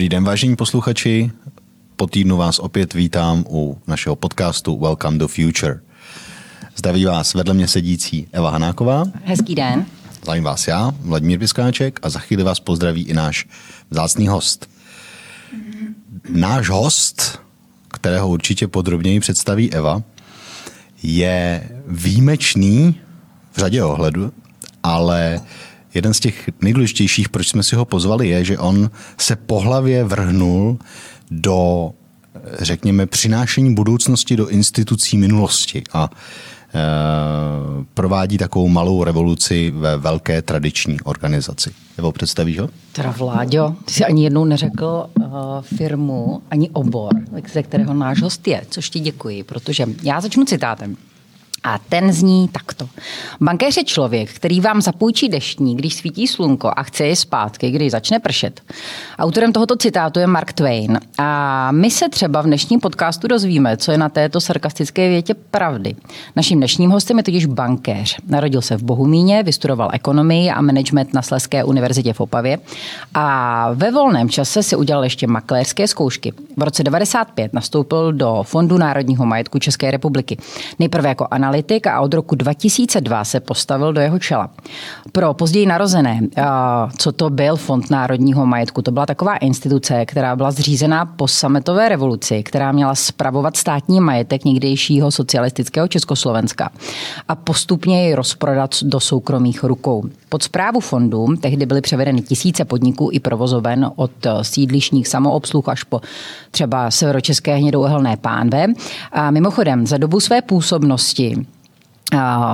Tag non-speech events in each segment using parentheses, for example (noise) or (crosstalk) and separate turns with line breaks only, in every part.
Dobrý den, vážení posluchači. Po týdnu vás opět vítám u našeho podcastu Welcome to Future. Zdraví vás vedle mě sedící Eva Hanáková.
Hezký den.
Zdravím vás já, Vladimír Piskáček a za chvíli vás pozdraví i náš vzácný host. Náš host, kterého určitě podrobněji představí Eva, je výjimečný v řadě ohledu, ale jeden z těch nejdůležitějších, proč jsme si ho pozvali, je, že on se po hlavě vrhnul do, řekněme, přinášení budoucnosti do institucí minulosti a e, provádí takovou malou revoluci ve velké tradiční organizaci. Nebo představíš ho?
Teda Vláďo, ty jsi ani jednou neřekl uh, firmu, ani obor, ze kterého náš host je, což ti děkuji, protože já začnu citátem. A ten zní takto. Bankéř je člověk, který vám zapůjčí deštní, když svítí slunko a chce je zpátky, když začne pršet. Autorem tohoto citátu je Mark Twain. A my se třeba v dnešním podcastu dozvíme, co je na této sarkastické větě pravdy. Naším dnešním hostem je totiž bankéř. Narodil se v Bohumíně, vystudoval ekonomii a management na Sleské univerzitě v Opavě a ve volném čase si udělal ještě makléřské zkoušky. V roce 95 nastoupil do Fondu národního majetku České republiky. Nejprve jako analytik analytik a od roku 2002 se postavil do jeho čela. Pro později narozené, co to byl Fond národního majetku, to byla taková instituce, která byla zřízená po sametové revoluci, která měla spravovat státní majetek někdejšího socialistického Československa a postupně ji rozprodat do soukromých rukou. Pod zprávu fondu tehdy byly převedeny tisíce podniků i provozoven od sídlišních samoobsluh až po třeba severočeské hnědouhelné pánve. A mimochodem, za dobu své působnosti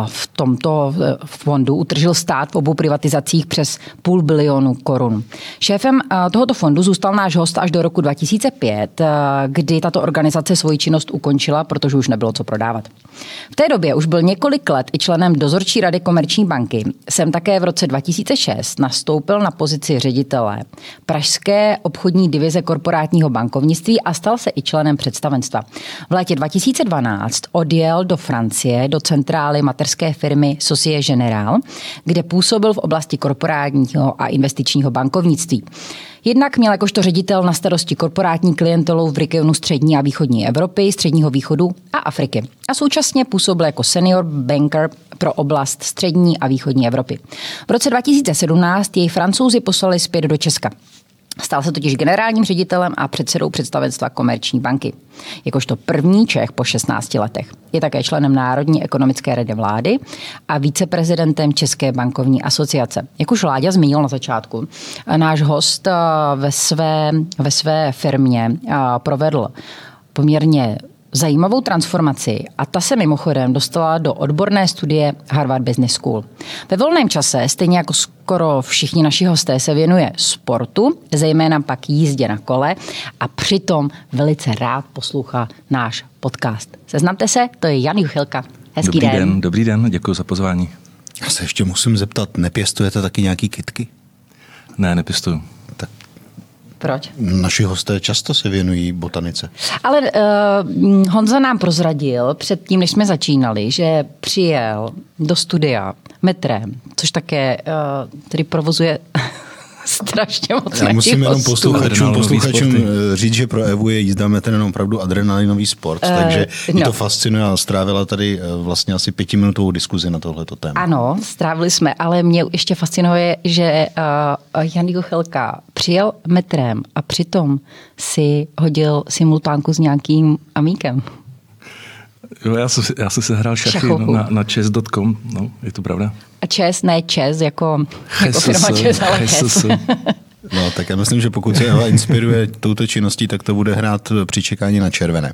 v tomto eh, fondu utržil stát v obou privatizacích přes půl bilionu korun. Šéfem eh, tohoto fondu zůstal náš host až do roku 2005, eh, kdy tato organizace svoji činnost ukončila, protože už nebylo co prodávat. V té době už byl několik let i členem dozorčí rady Komerční banky. Jsem také v roce 2006 nastoupil na pozici ředitele Pražské obchodní divize korporátního bankovnictví a stal se i členem představenstva. V létě 2012 odjel do Francie, do centrály materské firmy Societe Generale, kde působil v oblasti korporátního a investičního bankovnictví. Jednak měl jakožto ředitel na starosti korporátní klientelou v regionu střední a východní Evropy, středního východu a Afriky. A současně působil jako senior banker pro oblast střední a východní Evropy. V roce 2017 jej francouzi poslali zpět do Česka. Stal se totiž generálním ředitelem a předsedou představenstva Komerční banky. Jakožto první Čech po 16 letech. Je také členem Národní ekonomické rady vlády a viceprezidentem České bankovní asociace. Jak už Láďa zmínil na začátku, náš host eh, ve své, ve své firmě eh, provedl poměrně zajímavou transformaci a ta se mimochodem dostala do odborné studie Harvard Business School. Ve volném čase, stejně jako skoro všichni naši hosté, se věnuje sportu, zejména pak jízdě na kole a přitom velice rád poslouchá náš podcast. Seznamte se, to je Jan Juchilka. Hezký
dobrý
den.
den. Dobrý den, děkuji za pozvání.
Já se ještě musím zeptat, nepěstujete taky nějaký kitky?
Ne, nepěstuju.
Proč?
Naši hosté často se věnují botanice.
Ale uh, Honza nám prozradil předtím, než jsme začínali, že přijel do studia metrem, což také uh, tedy provozuje strašně moc
Já musím jenom posluchačům, posluchačům
sporty.
eh, říct, že pro Evu je jízda metrem opravdu adrenalinový sport, uh, takže no. to fascinuje a strávila tady eh, vlastně asi pětiminutovou diskuzi na tohleto téma.
Ano, strávili jsme, ale mě ještě fascinuje, že uh, Jan Juchelka přijel metrem a přitom si hodil simultánku s nějakým amíkem.
Jo, já, jsem, já jsem se hrál šachy
Šachovku.
na, na chess.com, no, je to pravda.
A ČES, ne ČES, jako, jako
Chess,
firma ČES, ale
chess.
ČES.
No, tak já myslím, že pokud se Eva inspiruje touto činností, tak to bude hrát při čekání na červené.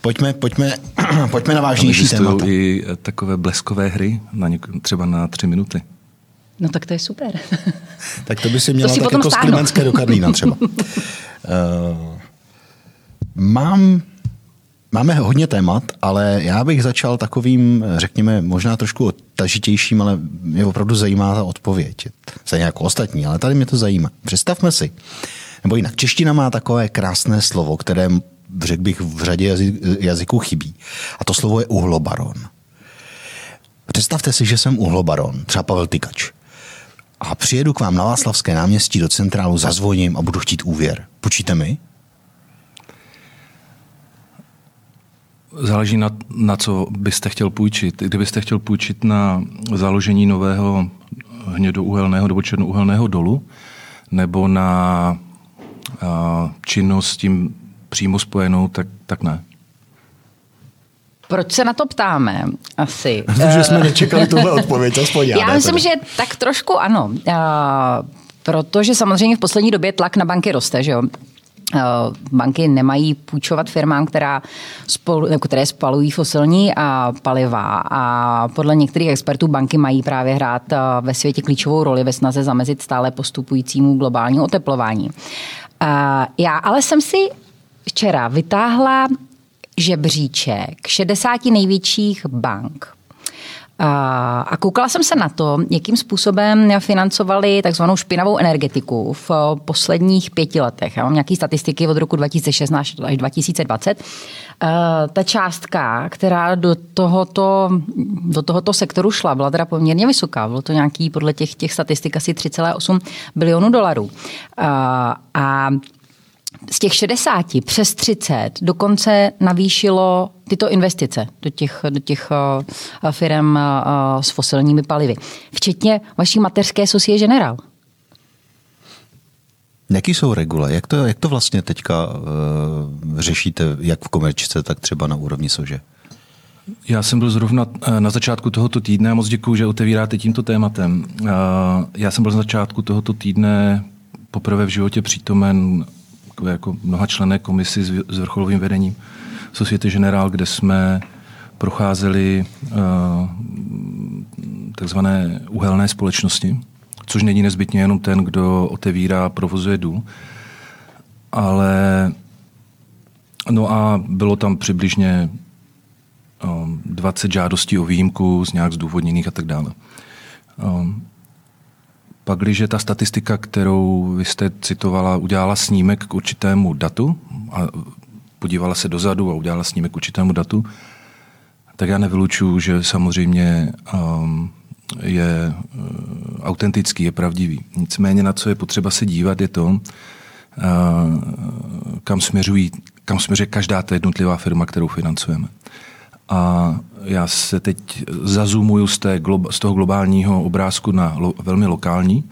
Pojďme, pojďme, (clears throat) pojďme na vážnější témata.
i takové bleskové hry, na něk- třeba na tři minuty.
No tak to je super. (laughs)
Tak to by si měla
si
tak jako z
stáhnu.
Klimenské do Karlína třeba. uh, (laughs) mám, máme hodně témat, ale já bych začal takovým, řekněme, možná trošku tažitějším, ale mě opravdu zajímá ta odpověď. Stejně jako ostatní, ale tady mě to zajímá. Představme si, nebo jinak, čeština má takové krásné slovo, které, řekl bych, v řadě jazy- jazyků chybí. A to slovo je uhlobaron. Představte si, že jsem uhlobaron, třeba Pavel Tykač. a přijedu k vám na Václavské náměstí do centrálu, zazvoním a budu chtít úvěr. Počíte mi?
Záleží na, na co byste chtěl půjčit. Kdybyste chtěl půjčit na založení nového hnědouhelného nebo černouhelného dolu, nebo na a, činnost s tím přímo spojenou, tak, tak ne.
Proč se na to ptáme? Asi. (laughs)
Protože jsme nečekali (laughs) tuhle odpověď, aspoň já.
Já myslím, teda. že tak trošku ano. A, protože samozřejmě v poslední době tlak na banky roste, že jo? Banky nemají půjčovat firmám, která spolu, které spalují fosilní a paliva. A podle některých expertů banky mají právě hrát ve světě klíčovou roli ve snaze zamezit stále postupujícímu globálnímu oteplování. Já ale jsem si včera vytáhla žebříček 60 největších bank. A koukala jsem se na to, jakým způsobem financovali takzvanou špinavou energetiku v posledních pěti letech. Já mám nějaké statistiky od roku 2016 až 2020. Ta částka, která do tohoto, do tohoto sektoru šla, byla teda poměrně vysoká. Bylo to nějaký, podle těch, těch statistik, asi 3,8 bilionů dolarů. A z těch 60 přes 30 dokonce navýšilo tyto investice do těch, do těch uh, firm uh, s fosilními palivy. Včetně vaší mateřské Societe General.
Jaký jsou regule? Jak to, jak to vlastně teďka uh, řešíte, jak v komerčce, tak třeba na úrovni sože?
Já jsem byl zrovna na začátku tohoto týdne, a moc děkuji, že otevíráte tímto tématem. Já jsem byl na začátku tohoto týdne poprvé v životě přítomen takové jako mnoha člené komisi s, s vrcholovým vedením Societe Generál, kde jsme procházeli uh, takzvané uhelné společnosti, což není nezbytně jenom ten, kdo otevírá, provozuje důl, ale no a bylo tam přibližně um, eh, 20 žádostí o výjimku z nějak zdůvodněných a tak dále. Um, pak, když ta statistika, kterou vy jste citovala, udělala snímek k určitému datu a podívala se dozadu a udělala snímek k určitému datu, tak já nevylučuju, že samozřejmě um, je uh, autentický, je pravdivý. Nicméně na co je potřeba se dívat, je to, uh, kam, směřují, kam směřuje každá ta jednotlivá firma, kterou financujeme. A já se teď zazumuju z, té, z toho globálního obrázku na lo, velmi lokální.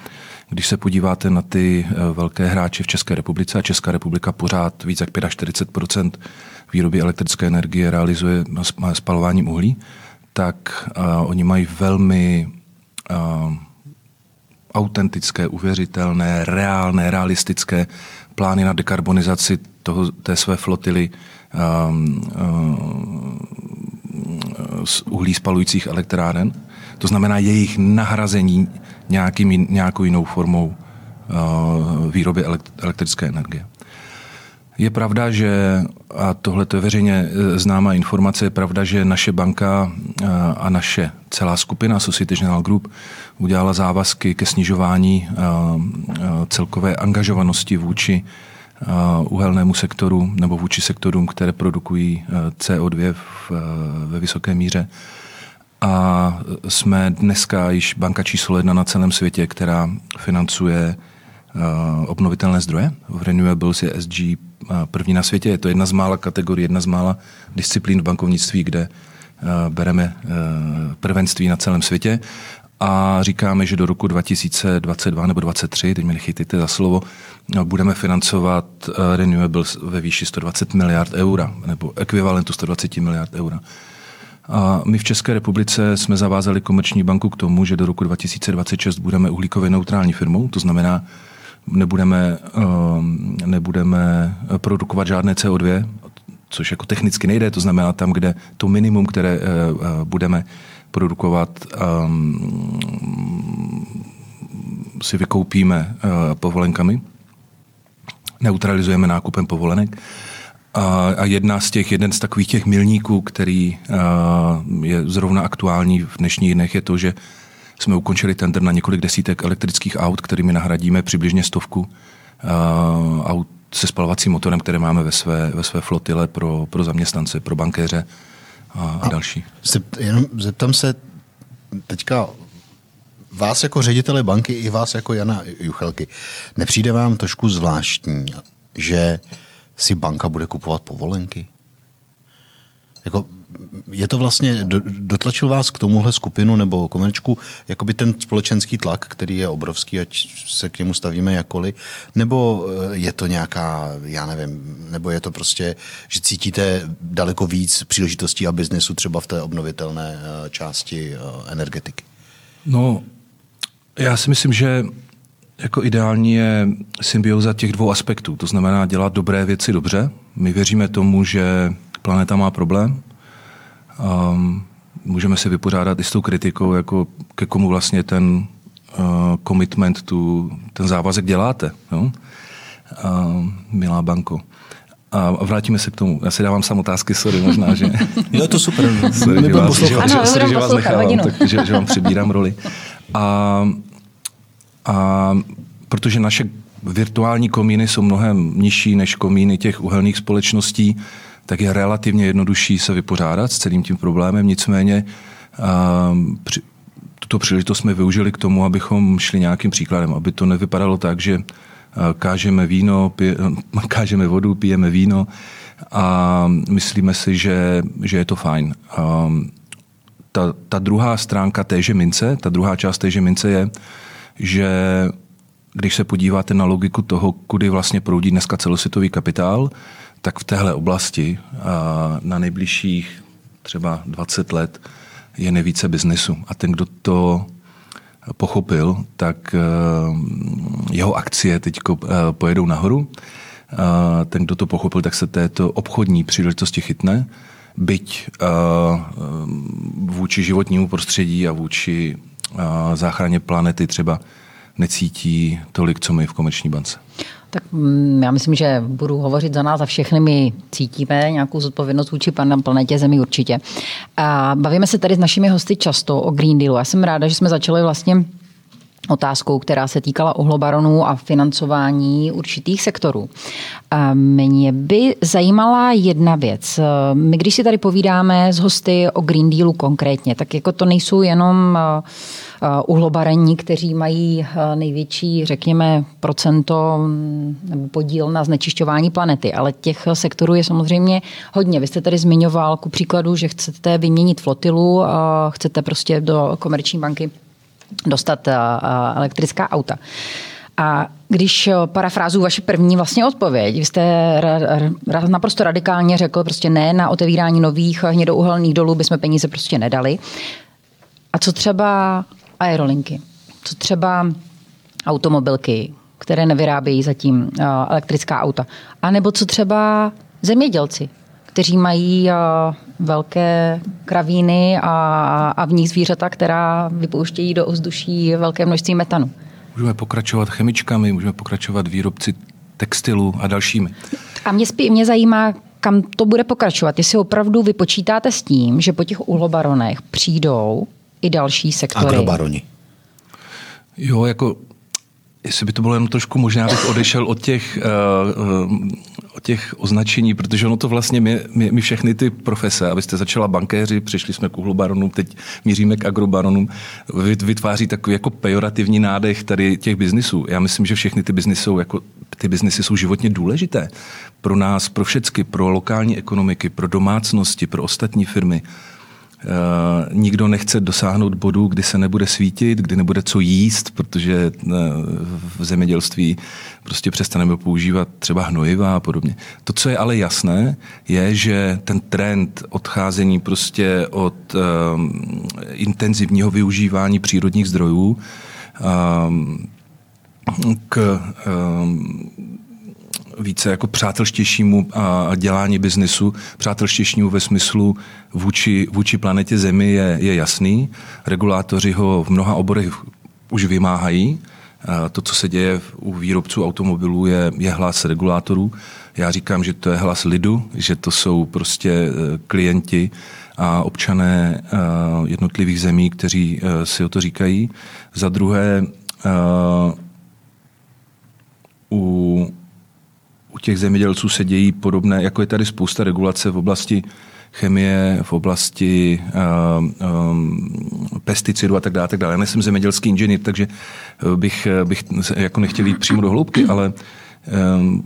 Když se podíváte na ty eh, velké hráče v České republice, a Česká republika pořád víc jak 45% výroby elektrické energie realizuje spalováním uhlí, tak uh, oni mají velmi uh, autentické, uvěřitelné, reálné, realistické plány na dekarbonizaci toho, té své flotily um, um, z uhlí spalujících elektráren. To znamená jejich nahrazení nějakým, nějakou jinou formou uh, výroby elektrické energie. Je pravda, že, a tohle je veřejně e, známá informace, je pravda, že naše banka a naše celá skupina Society General Group udělala závazky ke snižování celkové angažovanosti vůči uhelnému sektoru nebo vůči sektorům, které produkují CO2 v, ve vysoké míře. A jsme dneska již banka číslo jedna na celém světě, která financuje obnovitelné zdroje. V Renewables je SG první na světě. Je to jedna z mála kategorií, jedna z mála disciplín v bankovnictví, kde bereme prvenství na celém světě a říkáme, že do roku 2022 nebo 2023, teď mi nechytejte za slovo, budeme financovat eh, renewables ve výši 120 miliard eura, nebo ekvivalentu 120 miliard eura. A my v České republice jsme zavázali komerční banku k tomu, že do roku 2026 budeme uhlíkově neutrální firmou, to znamená, nebudeme, ehm, nebudeme produkovat žádné CO2, což jako technicky nejde, to znamená tam, kde to minimum, které eh, eh, budeme produkovat, um, si vykoupíme uh, povolenkami, neutralizujeme nákupem povolenek. A, a jedna z těch, jeden z takových těch milníků, který uh, je zrovna aktuální v dnešních dnech, je to, že jsme ukončili tender na několik desítek elektrických aut, kterými nahradíme přibližně stovku uh, aut se spalovacím motorem, které máme ve své, ve své flotile pro, pro zaměstnance, pro bankéře a, a další.
Se, jenom zeptám se teďka vás jako ředitele banky i vás jako Jana Juchelky, nepřijde vám trošku zvláštní, že si banka bude kupovat povolenky? Jako, je to vlastně, dotlačil vás k tomuhle skupinu nebo komerčku, jakoby ten společenský tlak, který je obrovský, ať se k němu stavíme jakoli, nebo eh, je to nějaká, já nevím, nebo je to prostě, že cítíte daleko víc příležitostí a biznesu třeba v té obnovitelné eh, části eh, energetiky?
No, já si myslím, že jako ideální je symbioza těch dvou aspektů. To znamená dělat dobré věci dobře. My věříme tomu, že planeta má problém. Um, můžeme se vypořádat i s tou kritikou, jako ke komu vlastně ten uh, commitment, tu, ten závazek děláte. Jo? Uh, milá banko. A vrátíme se k tomu. Já si dávám sám otázky, sorry, možná, že... (laughs)
jo, to super. (laughs)
sorry, že vás, že, ano, sorry, že vás nechávám, tak, že, že vám přebírám roli. A, a protože naše virtuální komíny jsou mnohem nižší než komíny těch uhelných společností, tak je relativně jednodušší se vypořádat s celým tím problémem. Nicméně při, tuto příležitost jsme využili k tomu, abychom šli nějakým příkladem, aby to nevypadalo tak, že kážeme víno, pije, (laughs) kážeme vodu, pijeme víno a myslíme si, že, že je to fajn. Ta, ta druhá stránka téže mince, ta druhá část téže mince je, že když se podíváte na logiku toho, kudy vlastně proudí dneska celosvětový kapitál, tak v téhle oblasti na nejbližších třeba 20 let je nejvíce biznesu. A ten, kdo to pochopil, tak jeho akcie teď pojedou nahoru. Ten, kdo to pochopil, tak se této obchodní příležitosti chytne, byť vůči životnímu prostředí a vůči záchraně planety třeba necítí tolik, co my v komerční bance.
Tak mm, já myslím, že budu hovořit za nás a všechny. My cítíme nějakou zodpovědnost vůči planetě Zemi určitě. A bavíme se tady s našimi hosty často o Green Dealu. Já jsem ráda, že jsme začali vlastně otázkou, která se týkala uhlobaronů a financování určitých sektorů. Mě by zajímala jedna věc. My, když si tady povídáme s hosty o Green Dealu konkrétně, tak jako to nejsou jenom uhlobarení, kteří mají největší, řekněme, procento mm, nebo podíl na znečišťování planety, ale těch sektorů je samozřejmě hodně. Vy jste tady zmiňoval ku příkladu, že chcete vyměnit flotilu, chcete prostě do komerční banky dostat eh, eh, elektrická auta. A když eh, parafrázu vaši první vlastně odpověď, vy jste naprosto radikálně řekl prostě ne na otevírání nových hnědouhelných dolů bychom peníze prostě nedali. A co třeba aerolinky? Co třeba automobilky, které nevyrábějí zatím elektrická auta? A nebo co třeba zemědělci, kteří mají velké kravíny a, a v nich zvířata, která vypouštějí do ovzduší velké množství metanu.
Můžeme pokračovat chemičkami, můžeme pokračovat výrobci textilu a dalšími.
A mě, spí, mě zajímá, kam to bude pokračovat. Jestli opravdu vy počítáte s tím, že po těch uhlobaronech přijdou i další sektory.
Agrobaroni.
Jo, jako jestli by to bylo jenom trošku možná, bych odešel od těch, uh, uh, od těch označení, protože ono to vlastně my, my, my všechny ty profese, abyste začala bankéři, přišli jsme k uhlobaronům, teď míříme k agrobaronům, vytváří takový jako pejorativní nádech tady těch biznisů. Já myslím, že všechny ty biznisy jsou, jako, ty biznisy jsou životně důležité pro nás, pro všechny, pro lokální ekonomiky, pro domácnosti, pro ostatní firmy. Eh, nikdo nechce dosáhnout bodu, kdy se nebude svítit, kdy nebude co jíst, protože eh, v zemědělství prostě přestaneme používat třeba hnojiva a podobně. To, co je ale jasné, je, že ten trend odcházení prostě od um, intenzivního využívání přírodních zdrojů um, k um, více jako přátelštějšímu a dělání biznisu, přátelštějšímu ve smyslu vůči, vůči planetě Zemi je, je jasný. Regulátoři ho v mnoha oborech už vymáhají. To, co se děje u výrobců automobilů, je, je hlas regulátorů. Já říkám, že to je hlas lidu, že to jsou prostě e, klienti a občané e, jednotlivých zemí, kteří e, si o to říkají. Za druhé, u u těch zemědělců se dějí podobné, jako je tady spousta regulace v oblasti chemie, v oblasti uh, um, pesticidů a tak dále. Tak dále. Já nejsem zemědělský inženýr, takže bych, bych jako nechtěl jít přímo do hloubky, ale Ehm,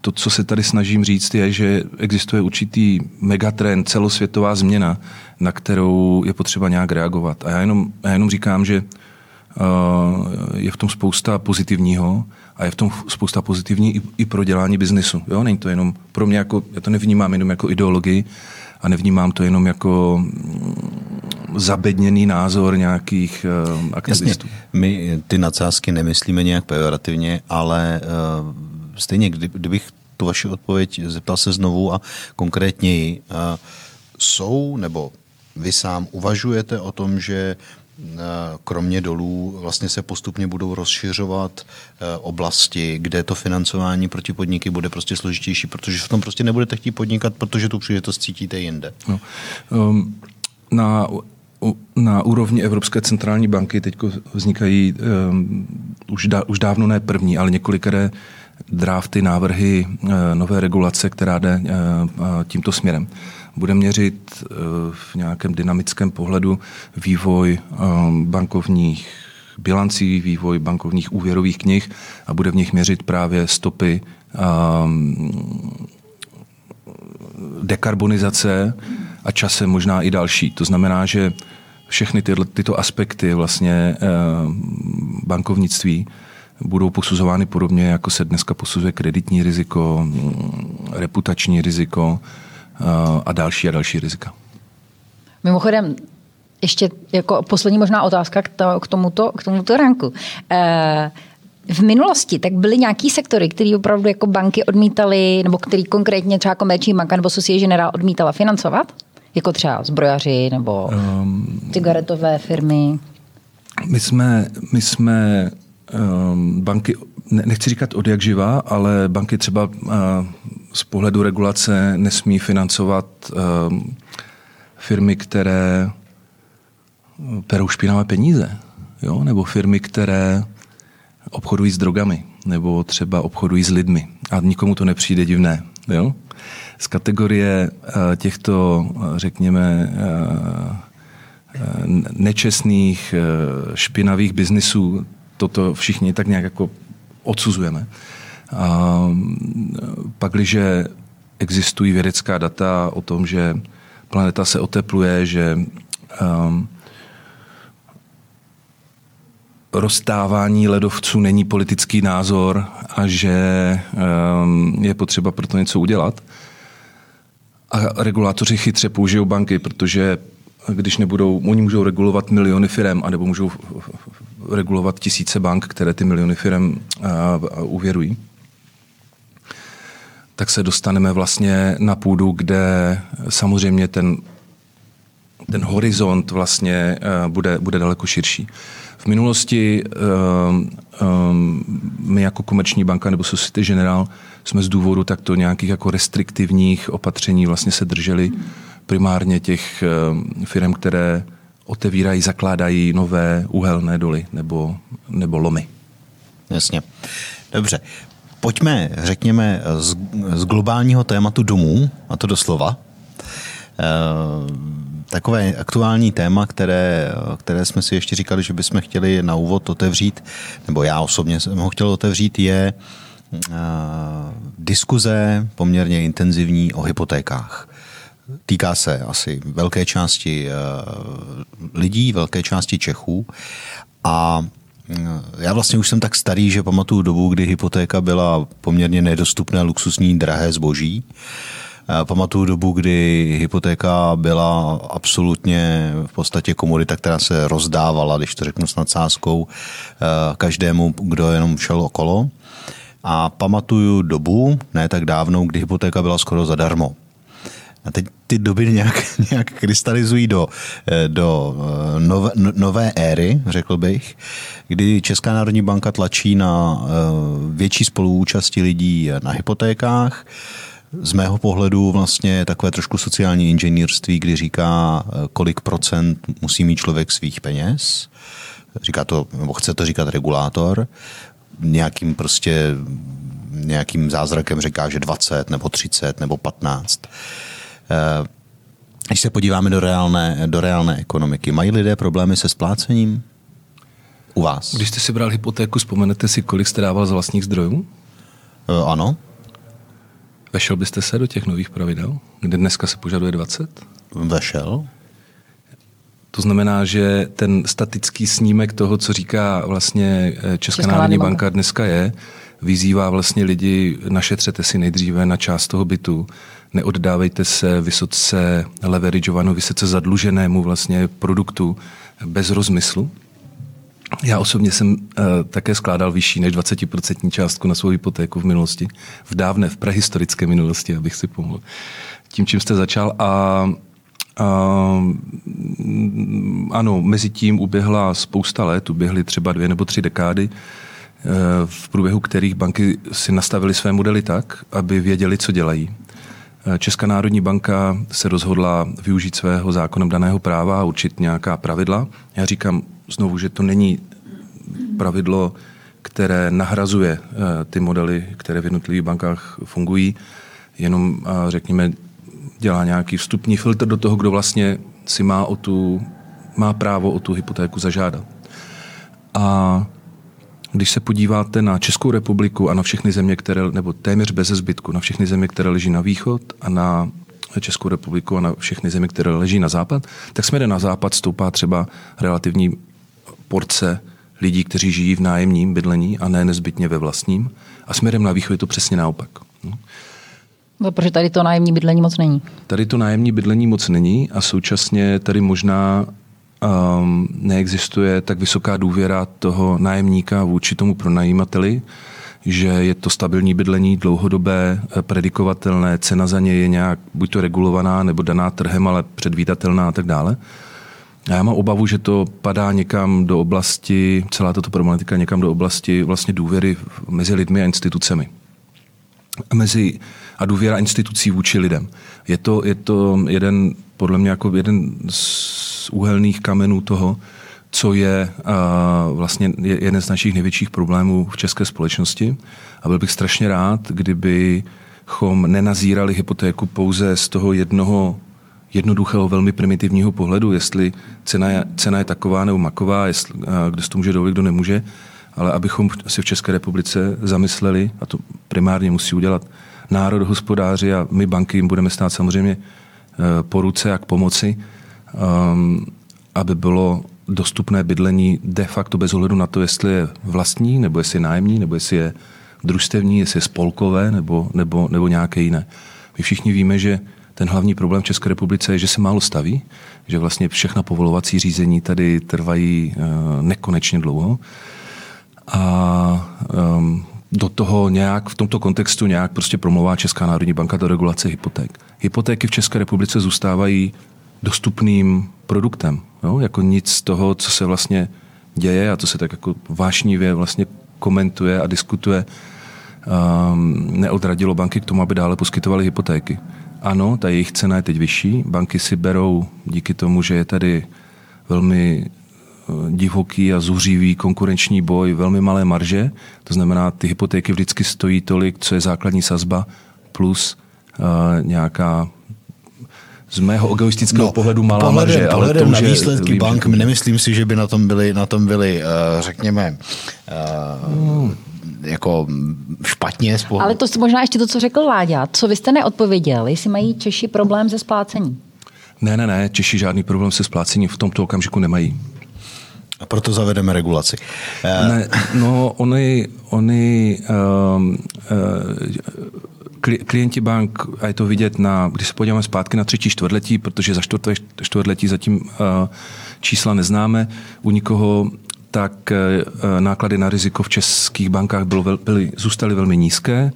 to, co se tady snažím říct, je, že existuje určitý megatrend, celosvětová změna, na kterou je potřeba nějak reagovat. A já jenom, já jenom říkám, že eh, je v tom spousta pozitivního a je v tom spousta pozitivní i, i pro dělání biznesu. Jo? Není to jenom pro mě, jako, já to nevnímám jenom jako ideologii a nevnímám to jenom jako mm, zabedněný názor nějakých uh, aktivistů.
Jasně, my ty nadsázky nemyslíme nějak pejorativně, ale uh, stejně, kdy, kdybych tu vaši odpověď zeptal se znovu a konkrétněji, jsou nebo vy sám uvažujete o tom, že kromě dolů vlastně se postupně budou rozšiřovat oblasti, kde to financování proti podniky bude prostě složitější, protože v tom prostě nebudete chtít podnikat, protože tu příležitost cítíte jinde. No,
um, na na úrovni Evropské centrální banky teď vznikají um, už, da, už dávno ne první, ale několikré drafty, návrhy eh, nové regulace, která jde eh, tímto směrem. Bude měřit eh, v nějakém dynamickém pohledu vývoj bankovních bilancí, vývoj bankovních úvěrových knih a bude v nich měřit právě stopy dekarbonizace a časem možná i další. To znamená, že všechny tyhle, tyto aspekty vlastně bankovnictví budou posuzovány podobně, jako se dneska posuzuje kreditní riziko, mm, reputační riziko eh, a další a další rizika.
Mimochodem, ještě jako poslední možná otázka k, to, k, tomuto, k tomuto ranku. E, v minulosti tak byly nějaký sektory, které opravdu jako banky odmítaly, nebo který konkrétně třeba komerční banka nebo Societe Generale odmítala financovat? Jako třeba zbrojaři nebo um, cigaretové firmy?
My jsme, my jsme Ehm, banky, nechci říkat od jak živá, ale banky třeba eh, z pohledu regulace nesmí financovat ehm, firmy, které eh, perou špinavé peníze, jo? nebo firmy, které obchodují s drogami, nebo třeba obchodují s lidmi. A nikomu to nepřijde divné. Jo? Z kategorie eh, těchto, řekněme, nečestných, špinavých biznisů toto všichni tak nějak jako odsuzujeme. A pak, když existují vědecká data o tom, že planeta se otepluje, že um, rozstávání ledovců není politický názor a že um, je potřeba pro to něco udělat. A regulátoři chytře použijou banky, protože když nebudou, oni můžou regulovat miliony firm, anebo můžou regulovat tisíce bank, které ty miliony firm uvěrují, tak se dostaneme vlastně na půdu, kde samozřejmě ten, ten horizont vlastně bude, bude daleko širší. V minulosti my jako komerční banka nebo Societe General jsme z důvodu takto nějakých jako restriktivních opatření vlastně se drželi primárně těch firm, které otevírají, zakládají nové uhelné doly nebo, nebo lomy.
Jasně. Dobře. Pojďme, řekněme, z, z globálního tématu domů, a to doslova. E, takové aktuální téma, které, které jsme si ještě říkali, že bychom chtěli na úvod otevřít, nebo já osobně jsem ho chtěl otevřít, je e, diskuze poměrně intenzivní o hypotékách. Týká se asi velké části eh, lidí, velké části Čechů a eh, já vlastně už jsem tak starý, že pamatuju dobu, kdy hypotéka byla poměrně nedostupné, luxusní, drahé zboží. Eh, pamatuju dobu, kdy hypotéka byla absolutně v podstatě komodita, která se rozdávala, když to řeknu s nadsázkou, každému, kdo jenom šel okolo. A pamatuju dobu, ne tak dávnou, kdy hypotéka byla skoro zadarmo. A teď ty doby nějak, (laughs) nějak krystalizují do, eh, do eh, nové, nové éry, řekl bych, kdy Česká národní banka tlačí na eh, větší spoluúčasti lidí na hypotékách. Z mého pohledu vlastně takové trošku sociální inženýrství, kdy říká, kolik procent musí mít člověk svých peněz. Říká to, nebo chce to říkat regulátor. Nějakým prostě nějakým zázrakem říká, že 20 nebo 30 nebo 15. Eh, Když se podíváme do reálné, do reálné ekonomiky, mají lidé problémy se splácením? U vás?
Když jste si bral hypotéku, vzpomenete si, kolik jste dával z vlastních zdrojů?
E, ano.
Vešel byste se do těch nových pravidel, kde dneska se požaduje 20?
Vešel.
To znamená, že ten statický snímek toho, co říká vlastně eh, Česká, Česká národní banka dneska je, vyzývá vlastně lidi, našetřete si nejdříve na část toho bytu, neoddávejte se vysoce leverageovanou, vysoce zadluženému vlastně produktu bez rozmyslu. Já osobně jsem uh, také skládal vyšší než 20% částku na svou hypotéku v minulosti, v dávné, v prehistorické minulosti, abych si pomohl. Tím, čím jste začal. A Uh, ano, mezi tím uběhla spousta let, uběhly třeba dvě nebo tři dekády, uh, v průběhu kterých banky si nastavily své modely tak, aby věděli, co dělají. Česká národní banka se rozhodla využít svého zákonem daného práva a určit nějaká pravidla. Já říkám znovu, že to není pravidlo, které nahrazuje uh, ty modely, které v jednotlivých bankách fungují, jenom řekněme dělá nějaký vstupní filtr do toho, kdo vlastně si má, o tu, má právo o tu hypotéku zažádat. A když se podíváte na Českou republiku a na všechny země, které, nebo téměř bez zbytku, na všechny země, které leží na východ a na Českou republiku a na všechny země, které leží na západ, tak směrem na západ stoupá třeba relativní porce lidí, kteří žijí v nájemním bydlení a ne nezbytně ve vlastním. A směrem na východ je to přesně naopak.
No, protože tady to nájemní bydlení moc není.
Tady to nájemní bydlení moc není a současně tady možná um, neexistuje tak vysoká důvěra toho nájemníka vůči tomu pronajímateli, že je to stabilní bydlení, dlouhodobé, eh, predikovatelné, cena za ně je nějak buď to regulovaná nebo daná trhem, ale předvídatelná a tak dále. A já mám obavu, že to padá někam do oblasti, celá tato problematika někam do oblasti vlastně důvěry mezi lidmi a institucemi. Mezi a důvěra institucí vůči lidem. Je to, je to jeden, podle mě jako jeden z úhelných kamenů toho, co je uh, vlastně jeden z našich největších problémů v české společnosti. A byl bych strašně rád, kdybychom nenazírali hypotéku pouze z toho jednoho jednoduchého, velmi primitivního pohledu, jestli cena je, cena je taková nebo maková, jestli, uh, kdo to může dovolit, kdo nemůže, ale abychom si v České republice zamysleli, a to primárně musí udělat národohospodáři a my banky jim budeme stát samozřejmě po ruce, jak pomoci, um, aby bylo dostupné bydlení de facto bez ohledu na to, jestli je vlastní, nebo jestli je nájemní, nebo jestli je družstevní, jestli je spolkové, nebo, nebo, nebo nějaké jiné. My všichni víme, že ten hlavní problém v České republice je, že se málo staví, že vlastně všechna povolovací řízení tady trvají uh, nekonečně dlouho. A um, do toho nějak, v tomto kontextu nějak prostě promlouvá Česká národní banka do regulace hypoték. Hypotéky v České republice zůstávají dostupným produktem. Jo? Jako nic z toho, co se vlastně děje a co se tak jako vášnivě vlastně komentuje a diskutuje, um, neodradilo banky k tomu, aby dále poskytovaly hypotéky. Ano, ta jejich cena je teď vyšší. Banky si berou díky tomu, že je tady velmi divoký a zuřivý konkurenční boj, velmi malé marže. To znamená, ty hypotéky vždycky stojí tolik, co je základní sazba, plus uh, nějaká z mého egoistického no, pohledu malá pohledem, marže.
Pohledem ale to na výsledky vím, bank, že... nemyslím si, že by na tom byli, na tom byli uh, řekněme, uh, hmm jako špatně. Spolu.
Ale to možná ještě to, co řekl Láďa. Co vy jste neodpověděl, jestli mají Češi problém se splácením?
Ne, ne, ne, Češi žádný problém se splácením v tomto okamžiku nemají.
A proto zavedeme regulaci.
Eh, ne, no, oni, oni um, uh, klienti bank, a je to vidět, na, když se podíváme zpátky na třetí čtvrtletí, protože za čtvrté čtvrtletí zatím uh, čísla neznáme u nikoho, tak uh, náklady na riziko v českých bankách bylo, byly, zůstaly velmi nízké.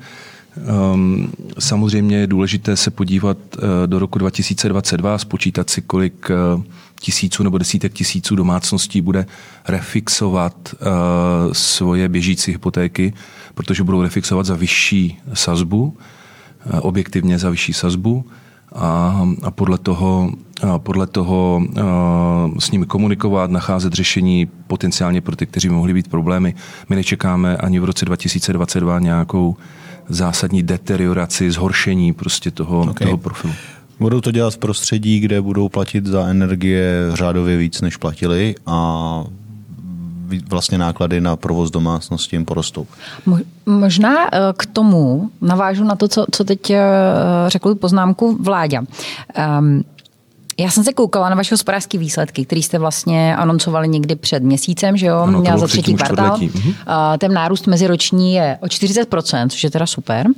Um, samozřejmě je důležité se podívat uh, do roku 2022 a spočítat si, kolik uh, tisíců nebo desítek tisíců domácností bude refixovat uh, svoje běžící hypotéky, protože budou refixovat za vyšší sazbu, uh, objektivně za vyšší sazbu a, a podle toho, a podle toho uh, s nimi komunikovat, nacházet řešení potenciálně pro ty, kteří mohli být problémy. My nečekáme ani v roce 2022 nějakou zásadní deterioraci, zhoršení prostě toho, okay. toho profilu.
Budou to dělat v prostředí, kde budou platit za energie řádově víc, než platili a vlastně náklady na provoz domácnosti jim porostou.
Možná eh, k tomu navážu na to, co, co teď eh, řekl poznámku vládě. Um, já jsem se koukala na vaše hospodářské výsledky, které jste vlastně anoncovali někdy před měsícem, že jo?
Ano,
Měla za třetí kvartál.
Mhm.
Ten nárůst meziroční je o 40%, což je teda super. Mhm.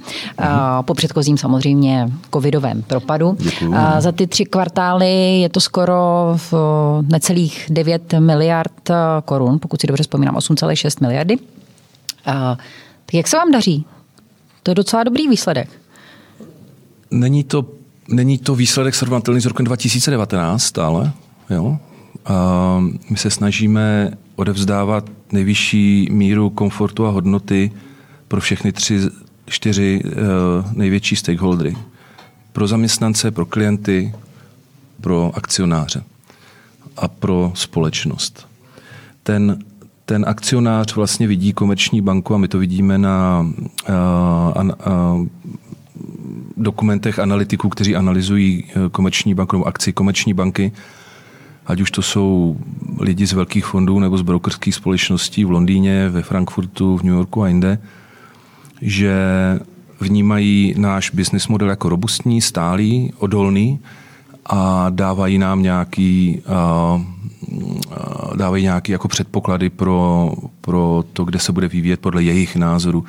Po předchozím samozřejmě covidovém propadu.
Děkuju.
Za ty tři kvartály je to skoro v necelých 9 miliard korun, pokud si dobře vzpomínám, 8,6 miliardy. Tak jak se vám daří? To je docela dobrý výsledek.
Není to Není to výsledek srovnatelný s rokem 2019 stále. Jo? A my se snažíme odevzdávat nejvyšší míru komfortu a hodnoty pro všechny tři, čtyři uh, největší stakeholdery. Pro zaměstnance, pro klienty, pro akcionáře a pro společnost. Ten, ten akcionář vlastně vidí komerční banku a my to vidíme na uh, uh, dokumentech analytiků, kteří analyzují eh, komerční banku akci komerční banky, ať už to jsou lidi z velkých fondů nebo z brokerských společností v Londýně, ve Frankfurtu, v New Yorku a jinde, že vnímají náš business model jako robustní, stálý, odolný a dávají nám nějaký, uh, dávají nějaký jako předpoklady pro, pro to, kde se bude vyvíjet podle jejich názoru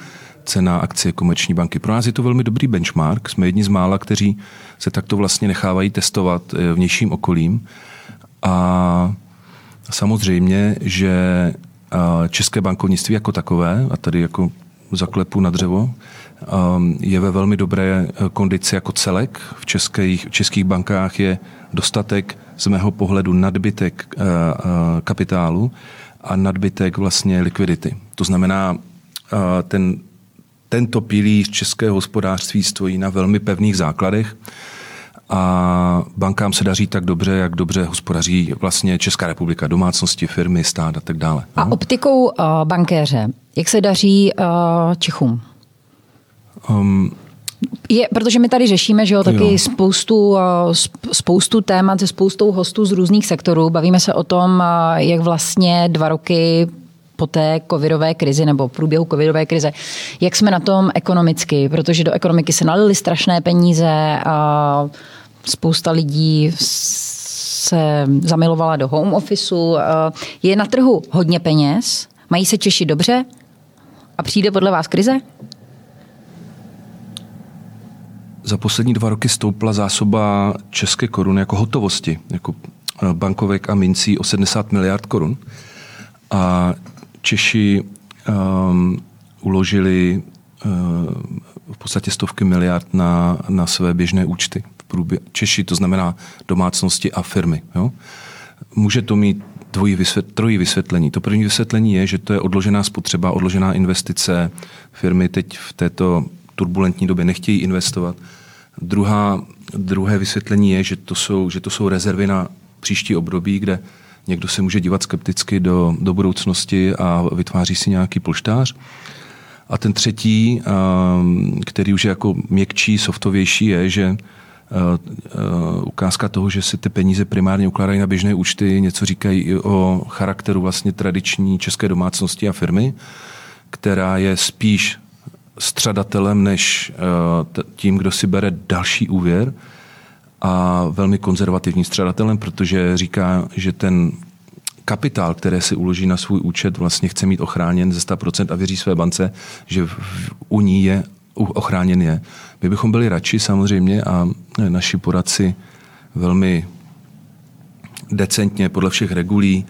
cena akcie komerční banky. Pro nás je to velmi dobrý benchmark. Jsme jedni z mála, kteří se takto vlastně nechávají testovat eh, vnějším okolím. A samozřejmě, že eh, české bankovnictví jako takové, a tady jako zaklepu na dřevo, eh, je ve velmi dobré kondici jako celek. V českých, v českých bankách je dostatek z mého pohledu nadbytek kapitálu a nadbytek vlastně likvidity. To znamená, ten tento pilíř českého hospodářství stojí na velmi pevných základech a bankám se daří tak dobře, jak dobře hospodaří vlastně Česká republika, domácnosti, firmy, stát a tak dále.
A no. optikou uh, bankéře, jak se daří uh, Čechům? Um, je, protože my tady řešíme, že jo, taky jo. spoustu, spoustu témat se spoustou hostů z různých sektorů. Bavíme se o tom, jak vlastně dva roky po té covidové krizi nebo v průběhu covidové krize. Jak jsme na tom ekonomicky? Protože do ekonomiky se nalily strašné peníze a spousta lidí se zamilovala do home officeu. Je na trhu hodně peněz? Mají se Češi dobře? A přijde podle vás krize?
Za poslední dva roky stoupla zásoba české koruny jako hotovosti, jako eh, bankovek a mincí o 70 miliard korun. A Češi um, uložili uh, v podstatě stovky miliard na, na své běžné účty. V průbě, Češi, to znamená domácnosti a firmy. Jo? Může to mít dvojí vysvět, trojí vysvětlení. To první vysvětlení je, že to je odložená spotřeba, odložená investice. Firmy teď v této turbulentní době nechtějí investovat. Druhá, druhé vysvětlení je, že to jsou, že to jsou rezervy na příští období, kde Někdo se může dívat skepticky do, do budoucnosti a vytváří si nějaký polštář. A ten třetí, který už je jako měkčí, softovější, je, že ukázka toho, že se ty peníze primárně ukládají na běžné účty, něco říkají i o charakteru vlastně tradiční české domácnosti a firmy, která je spíš střadatelem než tím, kdo si bere další úvěr a velmi konzervativním střadatelem, protože říká, že ten kapitál, které si uloží na svůj účet, vlastně chce mít ochráněn ze 100% a věří své bance, že u ní je ochráněn je. My bychom byli radši samozřejmě a naši poradci velmi decentně podle všech regulí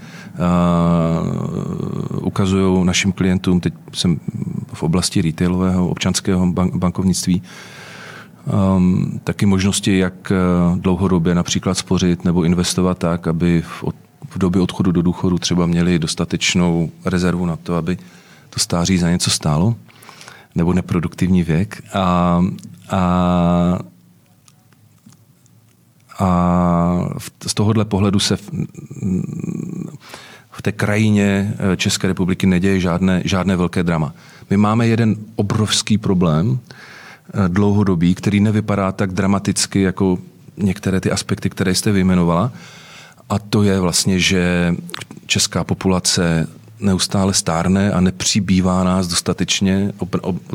uh, ukazují našim klientům, teď jsem v oblasti retailového občanského bank, bankovnictví, um, taky možnosti, jak uh, dlouhodobě například spořit nebo investovat tak, aby v, od, v době odchodu do důchodu třeba měli dostatečnou rezervu na to, aby to stáří za něco stálo, nebo neproduktivní věk. A, a a z tohohle pohledu se v, v té krajině uh, České republiky neděje žádné, žádné velké drama. My máme jeden obrovský problém, Eh, dlouhodobý, který nevypadá tak dramaticky jako některé ty aspekty, které jste vyjmenovala. A to je vlastně, že česká populace neustále stárne a nepřibývá nás dostatečně,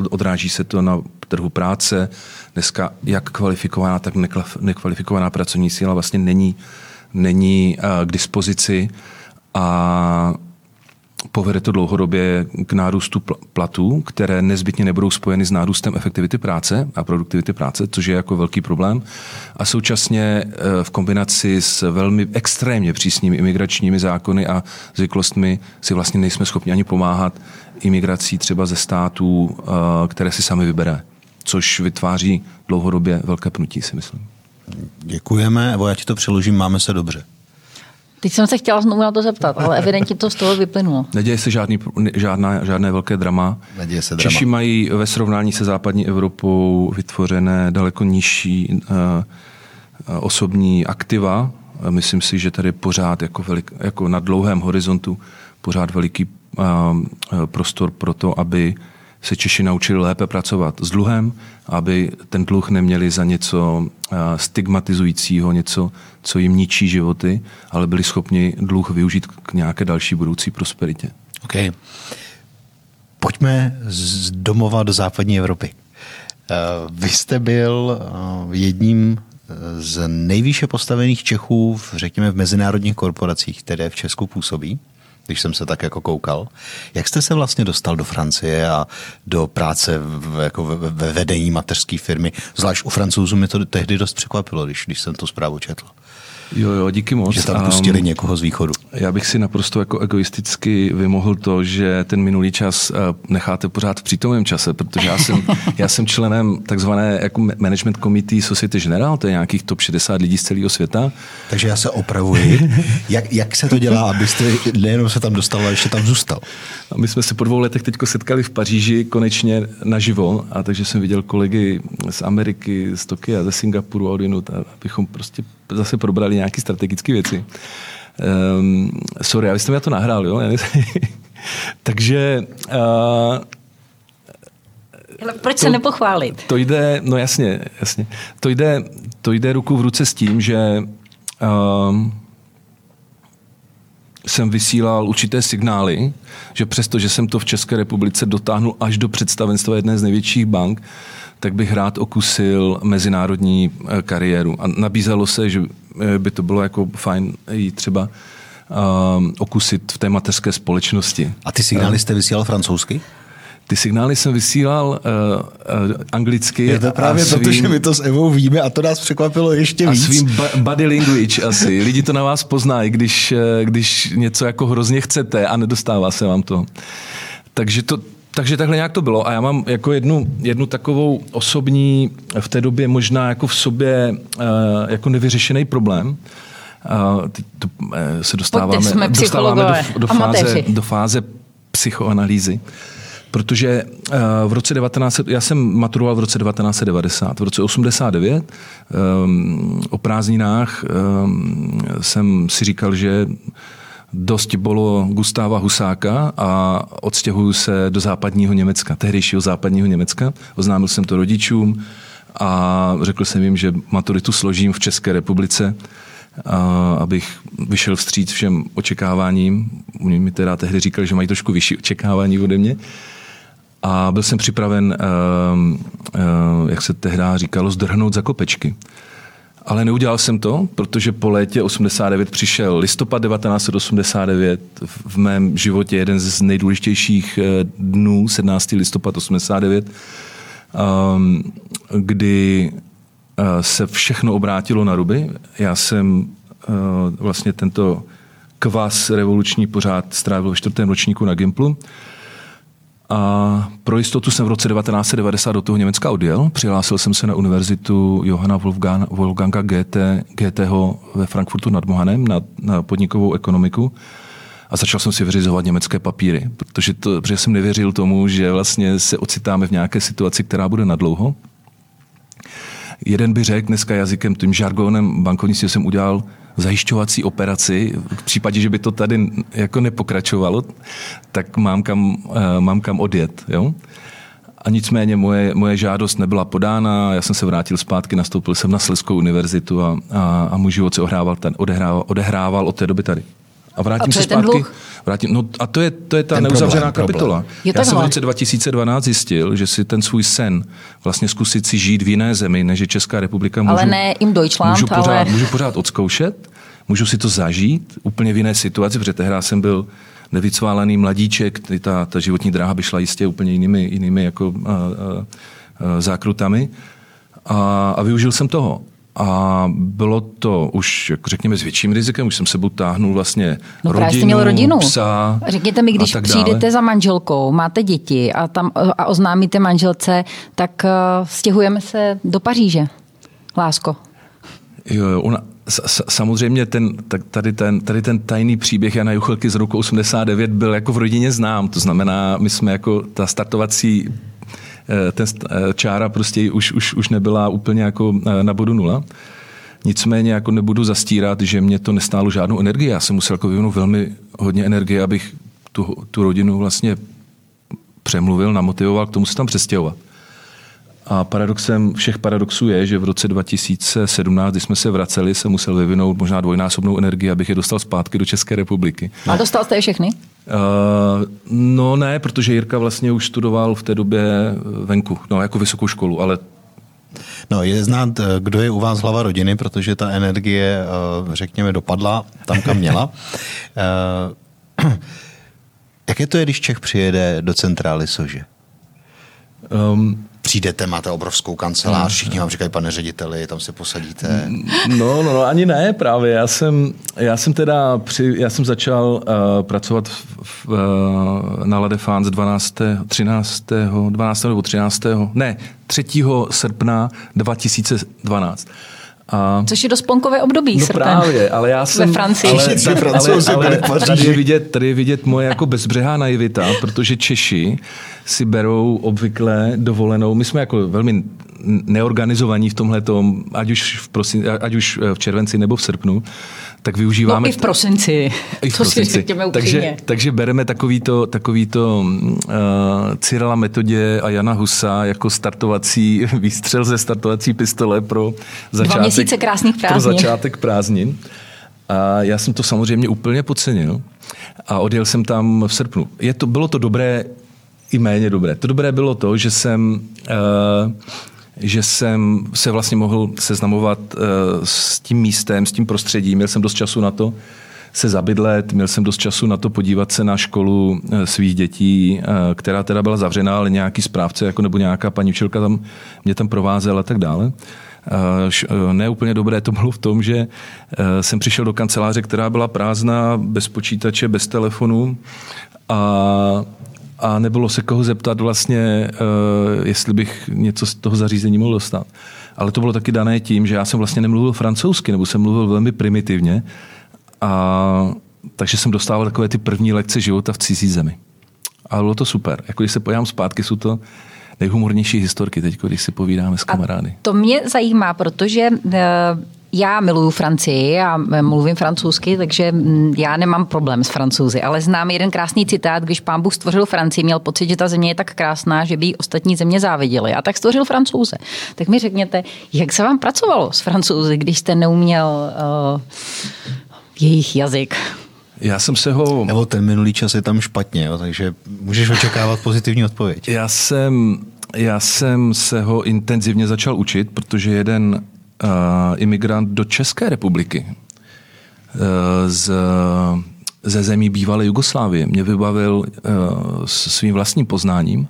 odráží se to na trhu práce. Dneska jak kvalifikovaná, tak nekvalifikovaná pracovní síla vlastně není, není k dispozici a povede to dlouhodobě k nárůstu platů, které nezbytně nebudou spojeny s nárůstem efektivity práce a produktivity práce, což je jako velký problém. A současně e, v kombinaci s velmi extrémně přísnými imigračními zákony a zvyklostmi si vlastně nejsme schopni ani pomáhat imigrací třeba ze států, e, které si sami vybere, což vytváří dlouhodobě velké pnutí, si myslím.
Děkujeme, Evo, já ti to přeložím, máme se dobře.
Teď jsem se chtěla znovu na to zeptat, ale evidentně to z toho vyplynulo.
Neděje se žádný, žádná, žádné velké drama.
Neděje se
drama. Češi mají ve srovnání se západní Evropou vytvořené daleko nižší uh, osobní aktiva. Myslím si, že tady pořád jako, velik, jako na dlouhém horizontu pořád veliký uh, prostor pro to, aby se Češi naučili lépe pracovat s dluhem, aby ten dluh neměli za něco stigmatizujícího, něco, co jim ničí životy, ale byli schopni dluh využít k nějaké další budoucí prosperitě.
OK. Pojďme z domova do západní Evropy. Vy jste byl jedním z nejvýše postavených Čechů, v, řekněme, v mezinárodních korporacích, které v Česku působí když jsem se tak jako koukal. Jak jste se vlastně dostal do Francie a do práce v, jako ve, ve vedení mateřské firmy? Zvlášť u francouzů mi to tehdy dost překvapilo, když, když jsem tu zprávu četl.
Jo, jo, díky moc.
Že tam pustili um, někoho z východu.
Já bych si naprosto jako egoisticky vymohl to, že ten minulý čas uh, necháte pořád v přítomném čase, protože já jsem, (laughs) já jsem členem takzvané jako management committee Society General, to je nějakých top 60 lidí z celého světa.
Takže já se opravuji. (laughs) jak, jak se to dělá, abyste nejenom se tam dostal, ale ještě tam zůstal?
A my jsme se po dvou letech teď setkali v Paříži konečně naživo, a takže jsem viděl kolegy z Ameriky, z Tokia, ze Singapuru a odinut, abychom prostě zase probrali nějaké strategické věci. Um, sorry, ale jste mi to nahrál, jo? (laughs) Takže... Uh,
ale proč to, se nepochválit?
To jde, no jasně, jasně. To jde, to jde ruku v ruce s tím, že uh, jsem vysílal určité signály, že přesto, že jsem to v České republice dotáhnul až do představenstva jedné z největších bank, tak bych rád okusil mezinárodní eh, kariéru. A nabízelo se, že eh, by to bylo jako fajn jít třeba um, okusit v té mateřské společnosti.
A ty signály jste vysílal francouzsky?
Ty signály jsem vysílal uh, uh, anglicky.
Je to právě svým, to, že my to s Evou víme a to nás překvapilo ještě víc.
A svým body language asi. Lidi to na vás poznají, když, když něco jako hrozně chcete a nedostává se vám to. Takže to, takže takhle nějak to bylo. A já mám jako jednu, jednu takovou osobní, v té době možná jako v sobě uh, jako nevyřešený problém. Uh, to, uh, se dostáváme, dostáváme do, do, fáze, do fáze psychoanalýzy. Protože uh, v roce 19, já jsem maturoval v roce 1990. V roce 89 um, o prázdninách um, jsem si říkal, že dost bylo Gustáva Husáka a odstěhuju se do západního Německa, tehdejšího západního Německa. Oznámil jsem to rodičům a řekl jsem jim, že maturitu složím v České republice, a abych vyšel vstříc všem očekáváním. Oni mi teda tehdy říkali, že mají trošku vyšší očekávání ode mě. A byl jsem připraven, jak se tehdy říkalo, zdrhnout za kopečky. Ale neudělal jsem to, protože po létě 89 přišel listopad 1989, v mém životě jeden z nejdůležitějších eh, dnů, 17. listopad 89, ehm, kdy eh, se všechno obrátilo na ruby. Já jsem eh, vlastně tento kvas revoluční pořád strávil ve čtvrtém ročníku na Gimplu. A pro jistotu jsem v roce 1990 do toho Německa odjel. Přihlásil jsem se na univerzitu Johana Wolfgang, Wolfganga GT, GTho ve Frankfurtu nad Mohanem na, na podnikovou ekonomiku a začal jsem si vyřizovat německé papíry, protože, to, protože jsem nevěřil tomu, že vlastně se ocitáme v nějaké situaci, která bude nadlouho. Jeden by řekl dneska jazykem, tím žargonem bankovnictví jsem udělal zajišťovací operaci, v případě, že by to tady jako nepokračovalo, tak mám kam, uh, mám kam odjet. Jo? A nicméně moje, moje žádost nebyla podána, já jsem se vrátil zpátky, nastoupil jsem na Slezskou univerzitu a, a, a můj život se odehrával, ten, odehrával, odehrával od té doby tady. A vrátím
A
se zpátky. Vrátím, no a to je, to je ta
Ten
neuzavřená
problém,
kapitola.
problém.
Je
Já jsem v roce 2012 zjistil, že si ten svůj sen vlastně zkusit si žít v jiné zemi, než je Česká republika, můžu,
Ale ne im Deutschland,
můžu, pořád,
ale-
můžu pořád odzkoušet, můžu si to zažít úplně v jiné situaci, protože tehdy jsem byl nevycválený mladíček, kdy ta, ta životní dráha by šla jistě úplně jinými, jinými jako, a, a, a, zákrutami. A, a využil jsem toho. A bylo to už, jako řekněme, s větším rizikem, už jsem sebou táhnul vlastně
No právě
rodinu,
jste měl rodinu.
psa
Řekněte mi, když přijdete
dále.
za manželkou, máte děti a, tam, a oznámíte manželce, tak uh, stěhujeme se do Paříže. Lásko.
Jo, ona, samozřejmě ten, tady, ten, tady ten tajný příběh Jana Juchelky z roku 89 byl jako v rodině znám. To znamená, my jsme jako ta startovací eh, ten st- eh, čára prostě už, už, už nebyla úplně jako eh, na bodu nula. Nicméně jako nebudu zastírat, že mě to nestálo žádnou energii. Já jsem musel jako vyvinout velmi hodně energie, abych tu, tu rodinu vlastně přemluvil, namotivoval k tomu se tam přestěhovat. A paradoxem všech paradoxů je, že v roce 2017, když jsme se vraceli, jsem musel vyvinout možná dvojnásobnou energii, abych je dostal zpátky do České republiky.
A dostal jste je všechny?
Uh, no ne, protože Jirka vlastně už studoval v té době venku, no jako vysokou školu, ale
No, je znát, eh, kdo je u vás hlava rodiny, protože ta energie, eh, řekněme, dopadla tam, kam měla. (laughs) Eh, (clears throat) Jaké to je, když Čech přijede do centrály Sože?
um,
Přijdete, máte obrovskou kancelář, všichni vám říkají, pane řediteli, tam se posadíte.
No, no, no, ani ne, právě. Já jsem, já jsem teda, při, já jsem začal uh, pracovat v, v, uh, na La Défense 12. 13. 12. nebo 13. Ne, 3. srpna 2012. A
Což je do splnkové období,
No
srpen.
právě, ale já jsem...
Francii.
Ale,
Všichni
ale,
Francouzi
ale,
Paříži.
tady, je vidět, tady je vidět moje jako bezbřehá naivita, protože Češi si berou obvykle dovolenou. My jsme jako velmi neorganizovaní v tomhle ať už v, prosin, ať už v červenci nebo v srpnu, tak využíváme...
No i v prosinci.
I v
to si
prosinci.
řekněme
takže,
upřímně.
takže bereme takovýto, takovýto uh, Cyrila Metodě a Jana Husa jako startovací (laughs) výstřel ze startovací pistole pro začátek,
měsíce krásných
pro
prázdnin.
začátek prázdnin. A já jsem to samozřejmě úplně podcenil a odjel jsem tam v srpnu. Je to, bylo to dobré i méně dobré. To dobré bylo to, že jsem, uh, že jsem se vlastně mohl seznamovat uh, s tím místem, s tím prostředím. Měl jsem dost času na to se zabydlet, měl jsem dost času na to podívat se na školu eh, svých dětí, eh, která teda byla zavřená, ale nějaký správce jako nebo nějaká paní učitelka tam mě tam provázela a tak dále. Eh, eh, Ne úplně dobré to bylo v tom, že eh, jsem přišel do kanceláře, která byla prázdná, bez počítače, bez telefonu a, a nebylo se koho zeptat vlastně, eh, jestli bych něco z toho zařízení mohl dostat. Ale to bylo taky dané tím, že já jsem vlastně nemluvil francouzsky, nebo jsem mluvil velmi primitivně. A takže jsem dostával takové ty první lekce života v cizí zemi. A bylo to super. Jako když se podívám zpátky, jsou to nejhumornější historky teď, když si povídáme s kamarády.
To mě zajímá, protože eh, já miluju Francii a mluvím francouzsky, takže mm, já nemám problém s francouzi, ale znám jeden krásný citát, když pán Bůh stvořil Francii, měl pocit, že ta země je tak krásná, že by jí ostatní země záviděly. A tak stvořil francouze. Tak mi řekněte, jak se vám pracovalo s francouzi, když jste neuměl uh, jejich jazyk?
Já jsem se ho...
Nebo ten minulý čas je tam špatně, jo, takže můžeš očekávat pozitivní odpověď.
Já jsem, já jsem se ho intenzivně začal učit, protože jeden uh, imigrant do České republiky uh, z, ze zemí bývalé Jugoslávie mě vybavil uh, svým vlastním poznáním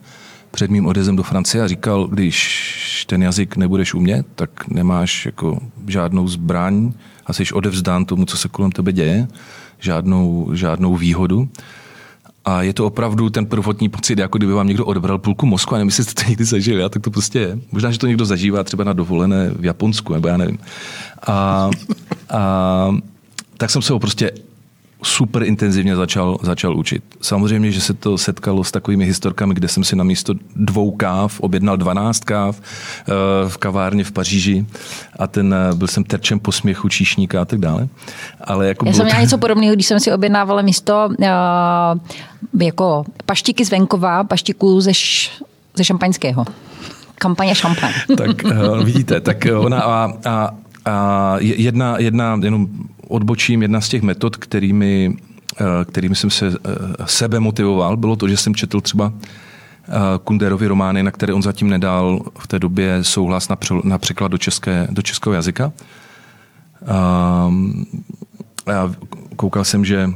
před mým odjezdem do Francie a říkal, když ten jazyk nebudeš umět, tak nemáš jako žádnou zbraň a jsi odevzdán tomu, co se kolem tebe děje, žádnou, žádnou výhodu. A je to opravdu ten prvotní pocit, jako kdyby vám někdo odebral půlku mozku a nevím, jestli jste to někdy zažili, a tak to prostě je. Možná, že to někdo zažívá třeba na dovolené v Japonsku, nebo já nevím. A, a tak jsem se ho prostě super intenzivně začal, začal učit. Samozřejmě, že se to setkalo s takovými historkami, kde jsem si na místo dvou káv objednal 12 káv eh, v kavárně v Paříži a ten eh, byl jsem terčem posměchu číšníka a tak dále. Ale jako
Já
bylo
jsem měla něco podobného, když jsem si objednávala místo uh, jako paštiky z venkova, paštiků ze š, ze šampaňského. Kampaně šampaň.
tak uh, vidíte, tak ona a, a, a jedna, jedna, jenom odbočím, jedna z těch metod, kterými, uh, kterými jsem se uh, sebe motivoval, bylo to, že jsem četl třeba Kunderovi romány, na které on zatím nedal v té době souhlas na, pře, na překlad do, české, do českého jazyka. Um, já koukal jsem, že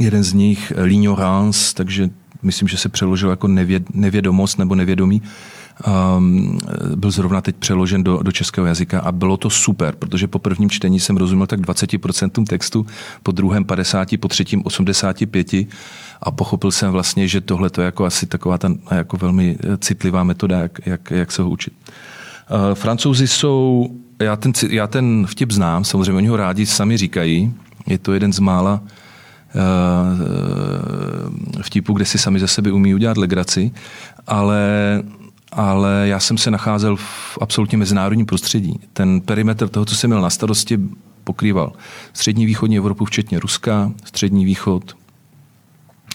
jeden z nich, L'ignorance, takže myslím, že se přeložil jako nevěd, nevědomost nebo nevědomí, um, byl zrovna teď přeložen do, do českého jazyka a bylo to super, protože po prvním čtení jsem rozuměl tak 20% textu, po druhém 50, po třetím 85 a pochopil jsem vlastně, že tohle je jako asi taková ta jako velmi citlivá metoda, jak, jak, jak se ho učit. Uh, Francouzi jsou, já ten, já ten vtip znám, samozřejmě oni ho rádi sami říkají, je to jeden z mála uh, vtipů, kde si sami za sebe umí udělat legraci, ale ale já jsem se nacházel v absolutně mezinárodním prostředí. Ten perimetr toho, co jsem měl na starosti, pokrýval střední východní Evropu, včetně Ruska, střední východ,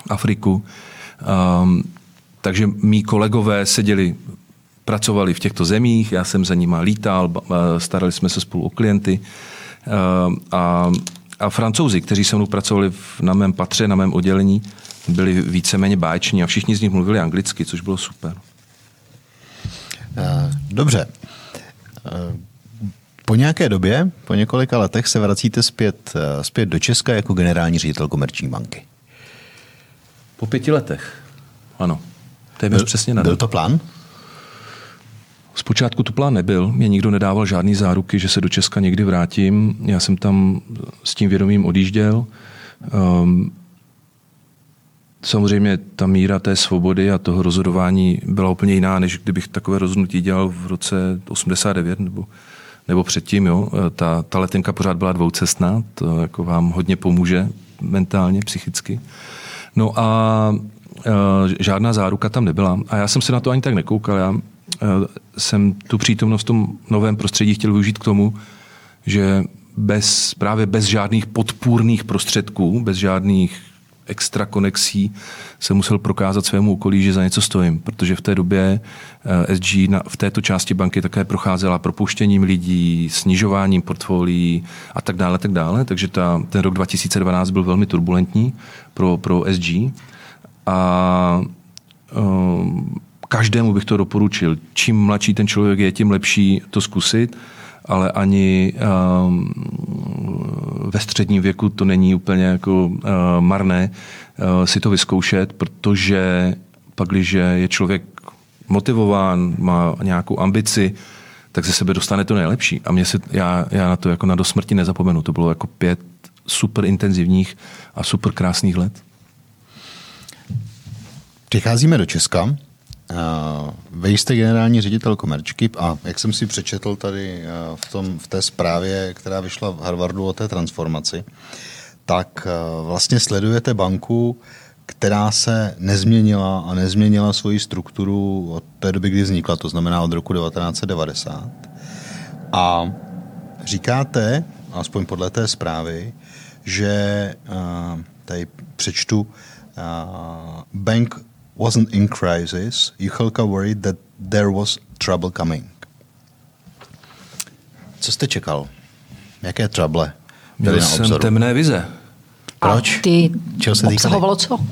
Afriku. Um, takže mý kolegové seděli, pracovali v těchto zemích, já jsem za nima lítal, starali jsme se spolu o klienty. Um, a, a francouzi, kteří se mnou pracovali v, na mém patře, na mém oddělení, byli víceméně báječní a všichni z nich mluvili anglicky, což bylo super.
Eh, dobře. Eh, po nějaké době, po několika letech se vracíte zpět, eh, zpět do Česka jako generální ředitel komerční banky.
Po pěti letech, ano. Téměř byl, přesně na
Byl to plán?
Zpočátku to plán nebyl, mě nikdo nedával žádný záruky, že se do Česka někdy vrátím. Já jsem tam s tím vědomím odjížděl. Um, Samozřejmě ta míra té svobody a toho rozhodování byla úplně jiná, než kdybych takové rozhodnutí dělal v roce 89 nebo, nebo předtím. Jo. Ta, ta letenka pořád byla dvoucestná, to jako vám hodně pomůže mentálně, psychicky. No a e, žádná záruka tam nebyla. A já jsem se na to ani tak nekoukal. Já e, jsem tu přítomnost v tom novém prostředí chtěl využít k tomu, že bez, právě bez žádných podpůrných prostředků, bez žádných extra konexí se musel prokázat svému okolí, že za něco stojím, protože v té době eh, SG na, v této části banky také procházela propuštěním lidí, snižováním portfolií a tak dále, tak dále. Takže ta, ten rok 2012 byl velmi turbulentní pro, pro SG a um, každému bych to doporučil. Čím mladší ten člověk je, tím lepší to zkusit ale ani um, ve středním věku to není úplně jako uh, marné uh, si to vyzkoušet, protože pak, když je člověk motivován, má nějakou ambici, tak ze sebe dostane to nejlepší. A mě se, já, já na to jako na dosmrti nezapomenu. To bylo jako pět super intenzivních a super krásných let.
Přicházíme do Česka. Vy jste generální ředitel komerčky a jak jsem si přečetl tady v, tom, v té zprávě, která vyšla v Harvardu o té transformaci, tak vlastně sledujete banku, která se nezměnila a nezměnila svoji strukturu od té doby, kdy vznikla, to znamená od roku 1990. A říkáte, aspoň podle té zprávy, že tady přečtu, bank wasn't in crisis, Juchelka worried that there was trouble coming. Co jste čekal? Jaké trouble
Měl na jsem temné vize.
Proč?
A ty Čeho se obsahovalo co? Um,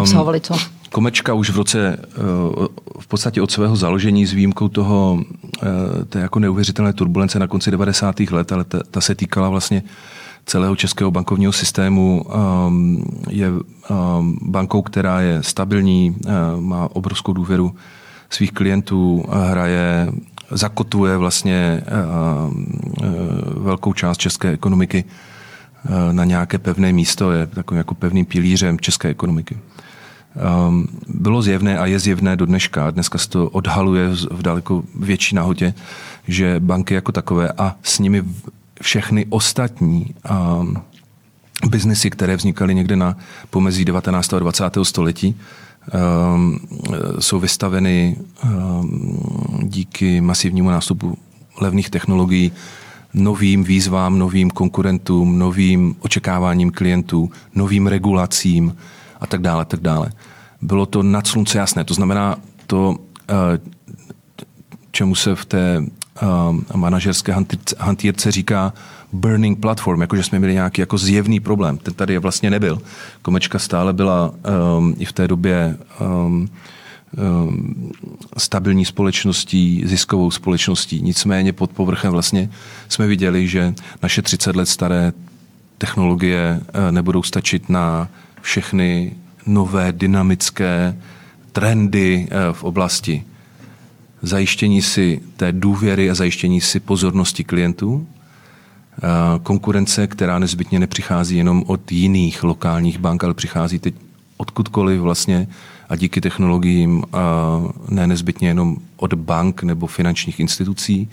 Obsahovali co?
Komečka už v roce, uh, v podstatě od svého založení s výjimkou toho, uh, té jako neuvěřitelné turbulence na konci 90. let, ale ta, ta se týkala vlastně celého českého bankovního systému um, je um, bankou, která je stabilní, uh, má obrovskou důvěru svých klientů, hraje, zakotvuje vlastně uh, uh, velkou část české ekonomiky na nějaké pevné místo, je takovým jako pevným pilířem české ekonomiky. Um, bylo zjevné a je zjevné do dneška, dneska se to odhaluje v daleko větší nahotě, že banky jako takové a s nimi všechny ostatní um, biznesy, které vznikaly někde na pomezí 19. a 20. století, um, jsou vystaveny um, díky masivnímu nástupu levných technologií novým výzvám, novým konkurentům, novým očekáváním klientů, novým regulacím a tak dále, tak dále. Bylo to nad slunce jasné. To znamená, to, čemu se v té manažerské hantýrce říká burning platform, jakože jsme měli nějaký jako zjevný problém. Ten tady vlastně nebyl. Komečka stále byla um, i v té době um, um, stabilní společností, ziskovou společností. Nicméně pod povrchem vlastně jsme viděli, že naše 30 let staré technologie uh, nebudou stačit na všechny nové dynamické trendy uh, v oblasti zajištění si té důvěry a zajištění si pozornosti klientů, konkurence, která nezbytně nepřichází jenom od jiných lokálních bank, ale přichází teď odkudkoliv vlastně a díky technologiím ne nezbytně jenom od bank nebo finančních institucí.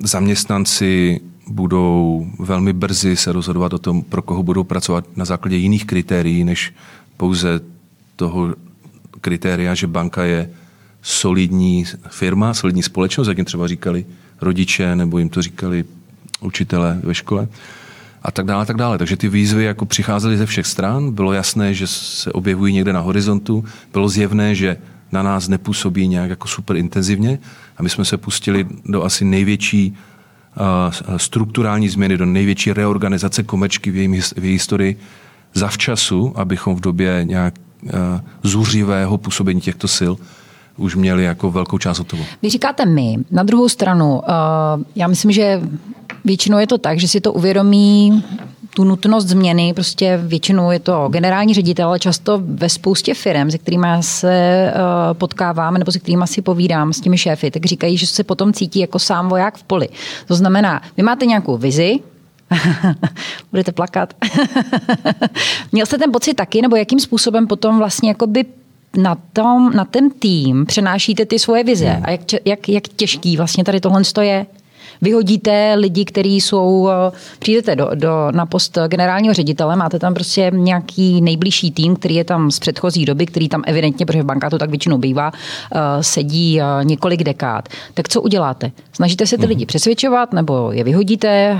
Zaměstnanci budou velmi brzy se rozhodovat o tom, pro koho budou pracovat na základě jiných kritérií, než pouze toho kritéria, že banka je solidní firma, solidní společnost, jak jim třeba říkali rodiče, nebo jim to říkali učitelé ve škole a tak dále, a tak dále. Takže ty výzvy jako přicházely ze všech stran, bylo jasné, že se objevují někde na horizontu, bylo zjevné, že na nás nepůsobí nějak jako super intenzivně a my jsme se pustili do asi největší uh, strukturální změny, do největší reorganizace komečky v její, historii zavčasu, abychom v době nějak zuřivého působení těchto sil už měli jako velkou část hotovou.
Vy říkáte my. Na druhou stranu, uh, já myslím, že většinou je to tak, že si to uvědomí tu nutnost změny, prostě většinou je to generální ředitel, ale často ve spoustě firm, se kterými se uh, potkávám nebo se kterými si povídám s těmi šéfy, tak říkají, že se potom cítí jako sám voják v poli. To znamená, vy máte nějakou vizi, (laughs) budete plakat. (laughs) Měl jste ten pocit taky, nebo jakým způsobem potom vlastně jakoby na, tom, na ten tým přenášíte ty svoje vize hmm. a jak, jak, jak těžký vlastně tady tohle je? Vyhodíte lidi, kteří jsou, eh, přijdete do, do, na post generálního ředitele, máte tam prostě nějaký nejbližší tým, který je tam z předchozí doby, který tam evidentně, protože v banka to tak většinou bývá, eh, sedí eh, několik dekád. Tak co uděláte? Snažíte se ty hmm. lidi přesvědčovat nebo je vyhodíte?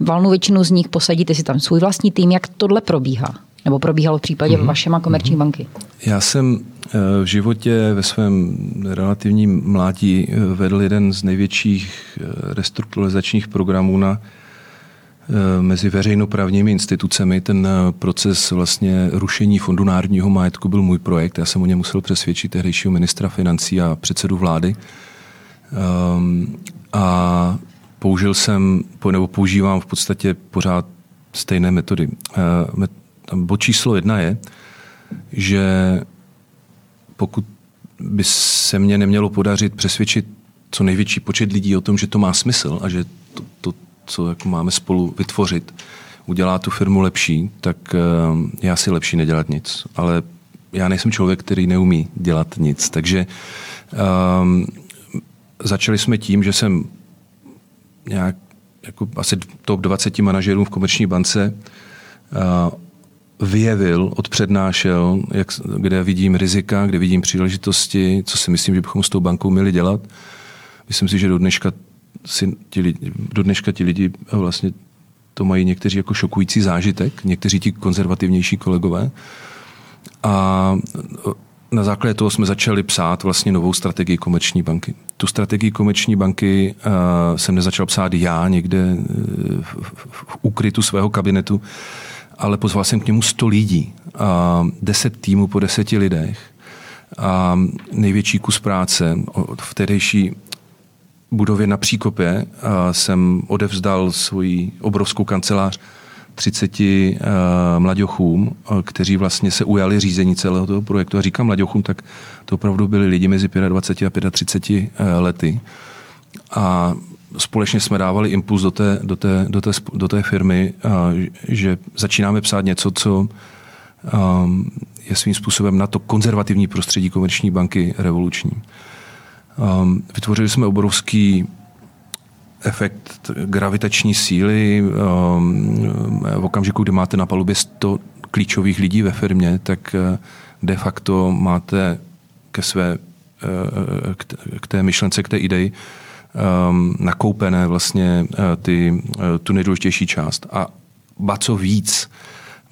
Valnou většinu z nich posadíte si tam svůj vlastní tým. Jak tohle probíhá? Nebo probíhalo v případě mm-hmm. vašema komerční mm-hmm. banky?
Já jsem eh, v životě ve svém relativním mládí eh, vedl jeden z největších eh, restrukturalizačních programů na mezi veřejnoprávními institucemi. Ten proces vlastně rušení fondu národního majetku byl můj projekt. Já jsem o něm musel přesvědčit tehdejšího ministra financí a předsedu vlády. Um, a použil jsem, nebo používám v podstatě pořád stejné metody. Uh, bod číslo jedna je, že pokud by se mně nemělo podařit přesvědčit co největší počet lidí o tom, že to má smysl a že to, to co jako máme spolu vytvořit, udělá tu firmu lepší, tak uh, je asi lepší nedělat nic. Ale já nejsem člověk, který neumí dělat nic. Takže um, začali jsme tím, že jsem nějak jako asi top 20 manažerů v komerční bance vyjevil, odpřednášel, jak, kde vidím rizika, kde vidím příležitosti, co si myslím, že bychom s tou bankou měli dělat. Myslím si, že do dneška, si ti lidi, do dneška ti lidi vlastně to mají někteří jako šokující zážitek, někteří ti konzervativnější kolegové. A na základě toho jsme začali psát vlastně novou strategii komerční banky. Tu strategii komerční banky uh, jsem nezačal psát já někde v, v, v úkrytu svého kabinetu, ale pozval jsem k němu 100 lidí, a 10 týmů po deseti lidech. A největší kus práce v tehdejší budově na Příkopě jsem odevzdal svoji obrovskou kancelář 30 uh, mladěchům, kteří vlastně se ujali řízení celého toho projektu. A říkám mladěchům, tak to opravdu byli lidi mezi 25 a 35 lety. A společně jsme dávali impuls do té, do té, do té, do té firmy, že začínáme psát něco, co je svým způsobem na to konzervativní prostředí komerční banky revoluční. Vytvořili jsme obrovský efekt gravitační síly. V okamžiku, kdy máte na palubě 100 klíčových lidí ve firmě, tak de facto máte ke své k té myšlence, k té ideji, um, nakoupené vlastně uh, ty, tu nejdůležitější část. A ba co víc,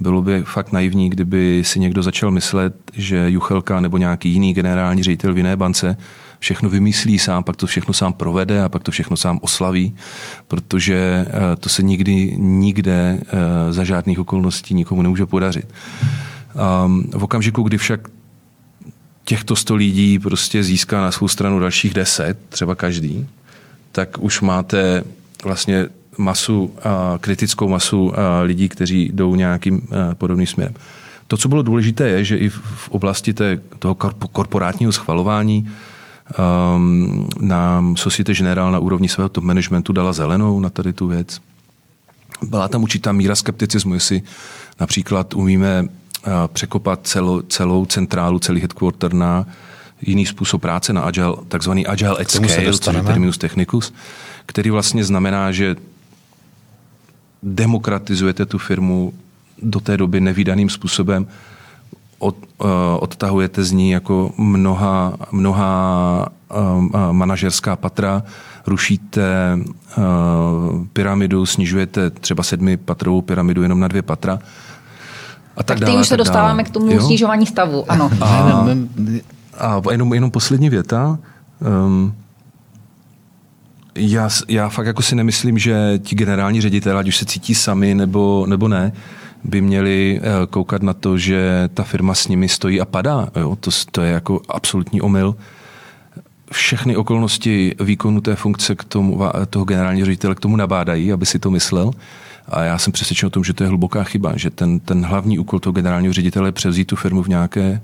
Bylo by fakt naivní, kdyby si někdo začal myslet, že Juchelka nebo nějaký jiný generální ředitel v jiné bance všechno vymyslí sám, pak to všechno sám provede a pak to všechno sám oslaví, protože eh, to se nikdy, nikde eh, za žádných okolností nikomu nemůže podařit. Um, v okamžiku, kdy však těchto 100 lidí prostě získá na svou stranu dalších 10, třeba každý, tak už máte vlastně masu, kritickou masu lidí, kteří jdou nějakým podobným směrem. To, co bylo důležité, je, že i v oblasti té, toho korporátního schvalování um, nám Societe General na úrovni svého top managementu dala zelenou na tady tu věc. Byla tam určitá míra skepticismu, jestli například umíme překopat celou, celou centrálu, celý headquarter na jiný způsob práce, na agile, takzvaný agile at scale, což je terminus technicus, který vlastně znamená, že demokratizujete tu firmu do té doby nevýdaným způsobem, od, uh, odtahujete z ní jako mnoha, mnoha uh, manažerská patra, rušíte uh, pyramidu, snižujete třeba sedmipatrovou pyramidu jenom na dvě patra.
A tak, tak dále, už se dostáváme dále. k tomu jo? snižování stavu, ano.
A, a jenom, jenom poslední věta. Um, já, já fakt jako si nemyslím, že ti generální ředitelé, ať už se cítí sami nebo, nebo ne, by měli eh, koukat na to, že ta firma s nimi stojí a padá. Jo? To, to je jako absolutní omyl. Všechny okolnosti výkonu té funkce k tomu, toho generálního ředitele k tomu nabádají, aby si to myslel. A já jsem přesvědčen o tom, že to je hluboká chyba, že ten, ten hlavní úkol toho generálního ředitele je převzít tu firmu v nějaké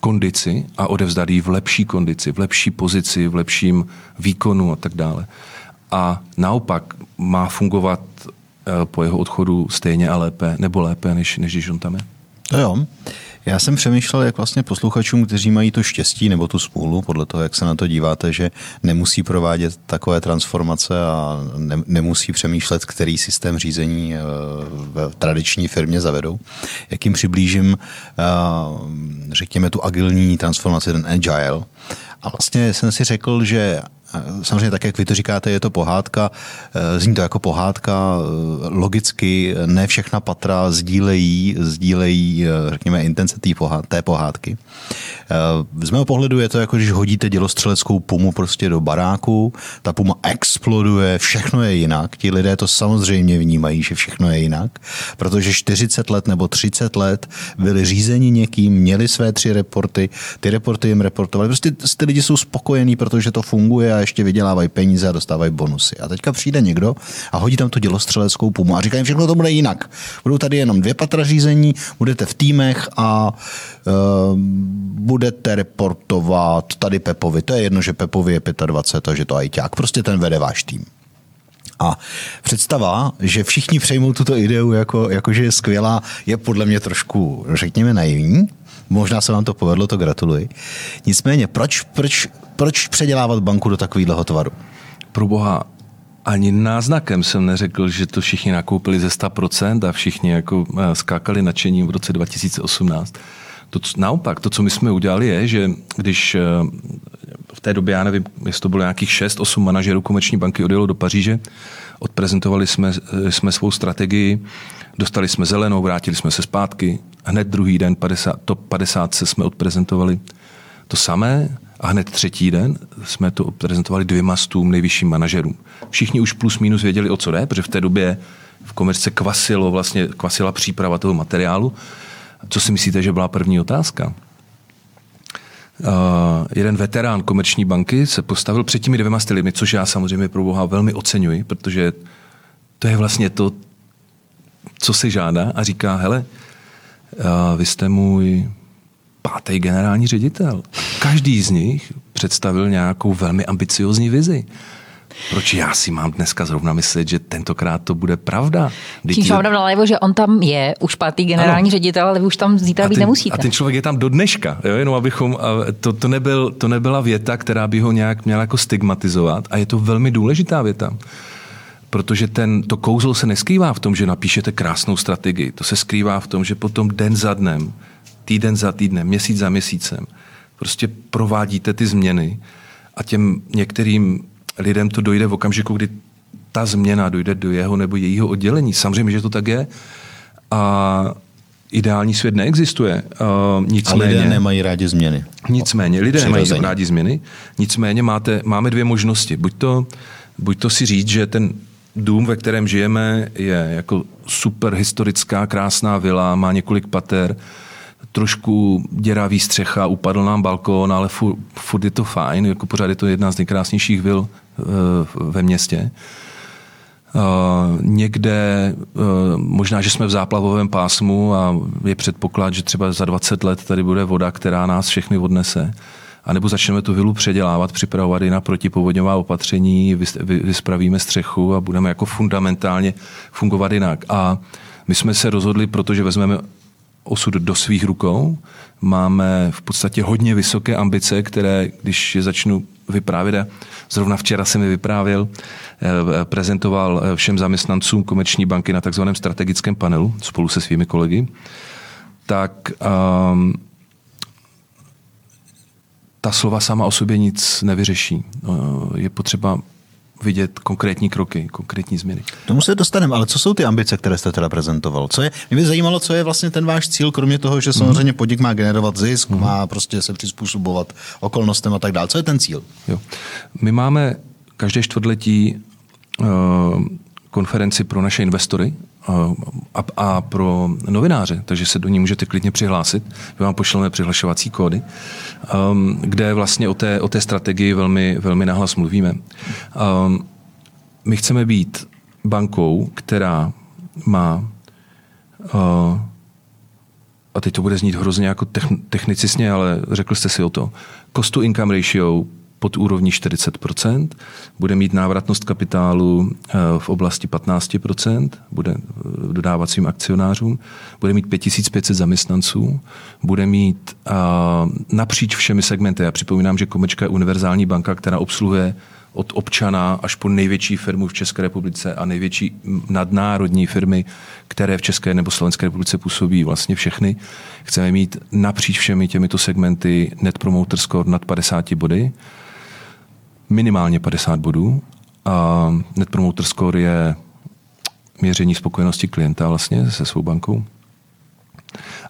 kondici a odevzdat ji v lepší kondici, v lepší pozici, v lepším výkonu a tak dále. A naopak má fungovat po jeho odchodu stejně a lépe, nebo lépe, než, než když on tam je.
To jo. Já jsem přemýšlel, jak vlastně posluchačům, kteří mají to štěstí nebo tu spůlu, podle toho, jak se na to díváte, že nemusí provádět takové transformace a ne, nemusí přemýšlet, který systém řízení eh, v tradiční firmě zavedou. Jak jim přiblížím, eh, řekněme, tu agilní transformaci, ten agile. A vlastně jsem si řekl, že Samozřejmě tak, jak vy to říkáte, je to pohádka, eh, zní to jako pohádka, eh, logicky ne všechna patra sdílejí, sdílejí eh, řekněme, intenzity té pohádky. Z mého pohledu je to jako, když hodíte dělostřeleckou pumu prostě do baráku, ta puma exploduje, všechno je jinak. Ti lidé to samozřejmě vnímají, že všechno je jinak, protože 40 let nebo 30 let byli řízeni někým, měli své tři reporty, ty reporty jim reportovali. Prostě ty lidi jsou spokojení, protože to funguje a ještě vydělávají peníze a dostávají bonusy. A teďka přijde někdo a hodí tam tu dělostřeleckou pumu a říká jim, všechno to bude jinak. Budou tady jenom dvě patra řízení, budete v týmech a uh, budete reportovat tady Pepovi. To je jedno, že Pepovi je 25 a že to ajťák. Prostě ten vede váš tým. A představa, že všichni přejmou tuto ideu jako, jako že je skvělá, je podle mě trošku, řekněme, naivní. Možná se vám to povedlo, to gratuluji. Nicméně, proč, proč, proč předělávat banku do takového tvaru?
Pro boha, ani náznakem jsem neřekl, že to všichni nakoupili ze 100% a všichni jako eh, skákali nadšením v roce 2018. To, naopak, to, co my jsme udělali, je, že když eh, v té době, já nevím, jestli to bylo nějakých 6-8 manažerů komerční banky odjelo do Paříže, odprezentovali jsme, eh, jsme svou strategii, dostali jsme zelenou, vrátili jsme se zpátky, hned druhý den 50, top 50 se jsme odprezentovali to samé a hned třetí den jsme to odprezentovali dvěma stům nejvyšším manažerům. Všichni už plus minus věděli, o co jde, protože v té době v komerce kvasilo, vlastně kvasila příprava toho materiálu. Co si myslíte, že byla první otázka? Uh, jeden veterán komerční banky se postavil před těmi dvěma styly, což já samozřejmě pro Boha velmi oceňuji, protože to je vlastně to, co se žádá a říká, hele, uh, vy jste můj pátý generální ředitel. Každý z nich představil nějakou velmi ambiciozní vizi. Proč já si mám dneska zrovna myslet, že tentokrát to bude pravda?
Čímž mám najevo, že on tam je, už pátý generální ano. ředitel, ale vy už tam zítra být nemusíte.
A ten člověk je tam do dneška, jo? jenom abychom, to, to, nebyl, to nebyla věta, která by ho nějak měla jako stigmatizovat a je to velmi důležitá věta. Protože ten, to kouzlo se neskrývá v tom, že napíšete krásnou strategii. To se skrývá v tom, že potom den za dnem, týden za týdnem, měsíc za měsícem, prostě provádíte ty změny a těm některým lidem to dojde v okamžiku, kdy ta změna dojde do jeho nebo jejího oddělení. Samozřejmě, že to tak je. A ideální svět neexistuje. Uh, nicméně,
A lidé nemají rádi změny.
Nicméně, lidé nemají rádi změny. Nicméně máte, máme dvě možnosti. Buď to, buď to si říct, že ten dům, ve kterém žijeme, je jako super historická, krásná vila, má několik pater, trošku děravý střecha, upadl nám balkón, ale furt, furt je to fajn, jako pořád je to jedna z nejkrásnějších vil uh, ve městě. Uh, někde, uh, možná, že jsme v záplavovém pásmu a je předpoklad, že třeba za 20 let tady bude voda, která nás všechny odnese. A nebo začneme tu vilu předělávat, připravovat i na protipovodňová opatření, vyspravíme střechu a budeme jako fundamentálně fungovat jinak. A my jsme se rozhodli, protože vezmeme osud do svých rukou. Máme v podstatě hodně vysoké ambice, které, když je začnu vyprávět, zrovna včera jsem mi vyprávěl, eh, prezentoval eh, všem zaměstnancům komerční banky na takzvaném strategickém panelu spolu se svými kolegy, tak um, ta slova sama o sobě nic nevyřeší. Je potřeba vidět konkrétní kroky, konkrétní změny.
K tomu se dostaneme, ale co jsou ty ambice, které jste teda prezentoval? Co je, mě by zajímalo, co je vlastně ten váš cíl, kromě toho, že samozřejmě podnik má generovat zisk, mm. má prostě se přizpůsobovat okolnostem a tak dále. Co je ten cíl?
Jo. My máme každé čtvrtletí uh, konferenci pro naše investory a, a pro novináře, takže se do ní můžete klidně přihlásit. My vám pošleme přihlašovací kódy, um, kde vlastně o té, o té strategii velmi, velmi nahlas mluvíme. Um, my chceme být bankou, která má uh, a teď to bude znít hrozně jako technicistně, ale řekl jste si o to, cost to income ratio pod úrovní 40% bude mít návratnost kapitálu eh, v oblasti 15% bude eh, dodávat svým akcionářům, bude mít 5500 zaměstnanců, bude mít eh, napříč všemi segmenty. Já připomínám, že Komečka je univerzální banka, která obsluhuje od občana až po největší firmu v České republice a největší nadnárodní firmy, které v České nebo Slovenské republice působí vlastně všechny. Chceme mít napříč všemi těmito segmenty Net Promoter Score nad 50 body minimálně 50 bodů a Net Promoter Score je měření spokojenosti klienta vlastně se svou bankou.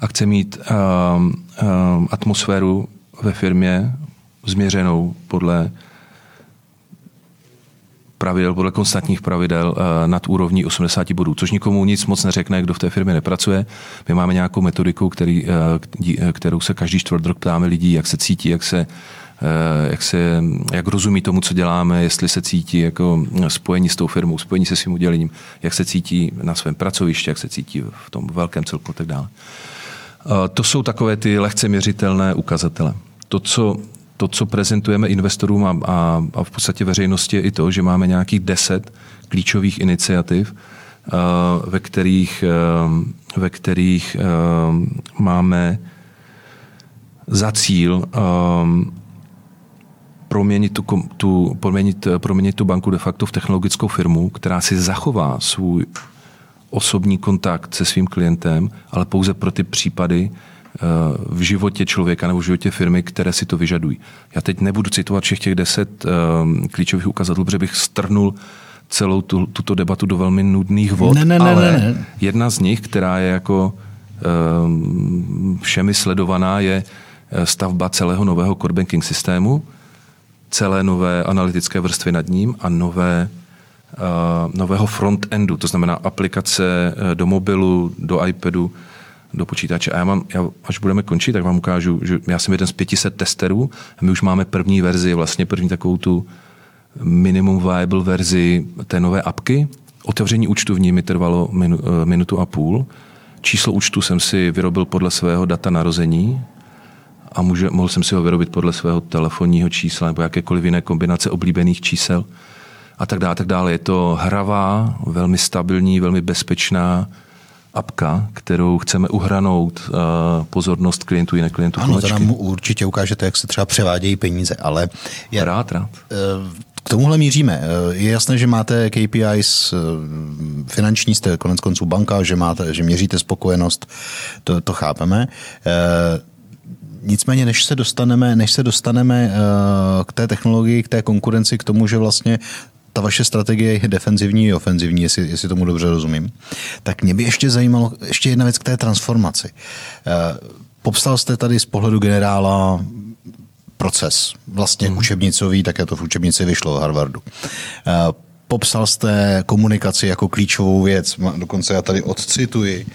A chce mít um, um, atmosféru ve firmě změřenou podle pravidel, podle konstantních pravidel uh, nad úrovní 80 bodů, což nikomu nic moc neřekne, kdo v té firmě nepracuje. My máme nějakou metodiku, který, uh, kterou se každý čtvrt rok ptáme lidí, jak se cítí, jak se Eh, jak, se, jak rozumí tomu, co děláme, jestli se cítí jako spojení s tou firmou, spojení se svým udělením, jak se cítí na svém pracovišti, jak se cítí v tom velkém celku a tak dále. Eh, to jsou takové ty lehce měřitelné ukazatele. To, co, to, co prezentujeme investorům a, a, a v podstatě veřejnosti, je i to, že máme nějakých deset klíčových iniciativ, eh, ve kterých, ve kterých máme za cíl proměnit tu, tu, proměnit, proměnit tu banku de facto v technologickou firmu, která si zachová svůj osobní kontakt se svým klientem, ale pouze pro ty případy eh, v životě člověka nebo v životě firmy, které si to vyžadují. Já teď nebudu citovat všech těch deset eh, klíčových ukazatelů, protože bych strnul celou tu, tuto debatu do velmi nudných vod,
ne, ne, ne,
ale
ne, ne.
jedna z nich, která je jako eh, všemi sledovaná, je stavba celého nového core banking systému, celé nové analytické vrstvy nad ním a nové, uh, nového front-endu, to znamená aplikace uh, do mobilu, do iPadu, do počítače. A já mám, já, až budeme končit, tak vám ukážu, že já jsem jeden z 500 testerů a my už máme první verzi, vlastně první takovou tu minimum viable verzi té nové apky. Otevření účtu v ní mi trvalo minu, uh, minutu a půl. Číslo účtu jsem si vyrobil podle svého data narození, a může, mohl jsem si ho vyrobit podle svého telefonního čísla nebo jakékoliv jiné kombinace oblíbených čísel a tak dále. Tak dále. Je to hravá, velmi stabilní, velmi bezpečná apka, kterou chceme uhranout uh, pozornost klientů i neklientů.
Ano, to nám určitě ukážete, jak se třeba převádějí peníze, ale...
Je, rád, rád.
Uh, k tomuhle míříme. Eh, je jasné, že máte KPIs finanční, jste konec konců banka, že, máte, že měříte spokojenost, to, to chápeme. Nicméně, než se dostaneme, než se dostaneme uh, k té technologii, k té konkurenci, k tomu, že vlastně ta vaše strategie je defenzivní i ofenzivní, jestli, jestli tomu dobře rozumím. Tak mě by ještě zajímalo, ještě jedna věc k té transformaci. Eh, popsal jste tady z pohledu generála proces, vlastně hmm. učebnicový, také to v učebnici vyšlo v Harvardu. Eh, popsal jste komunikaci jako klíčovou věc. Dokonce já tady odcituji.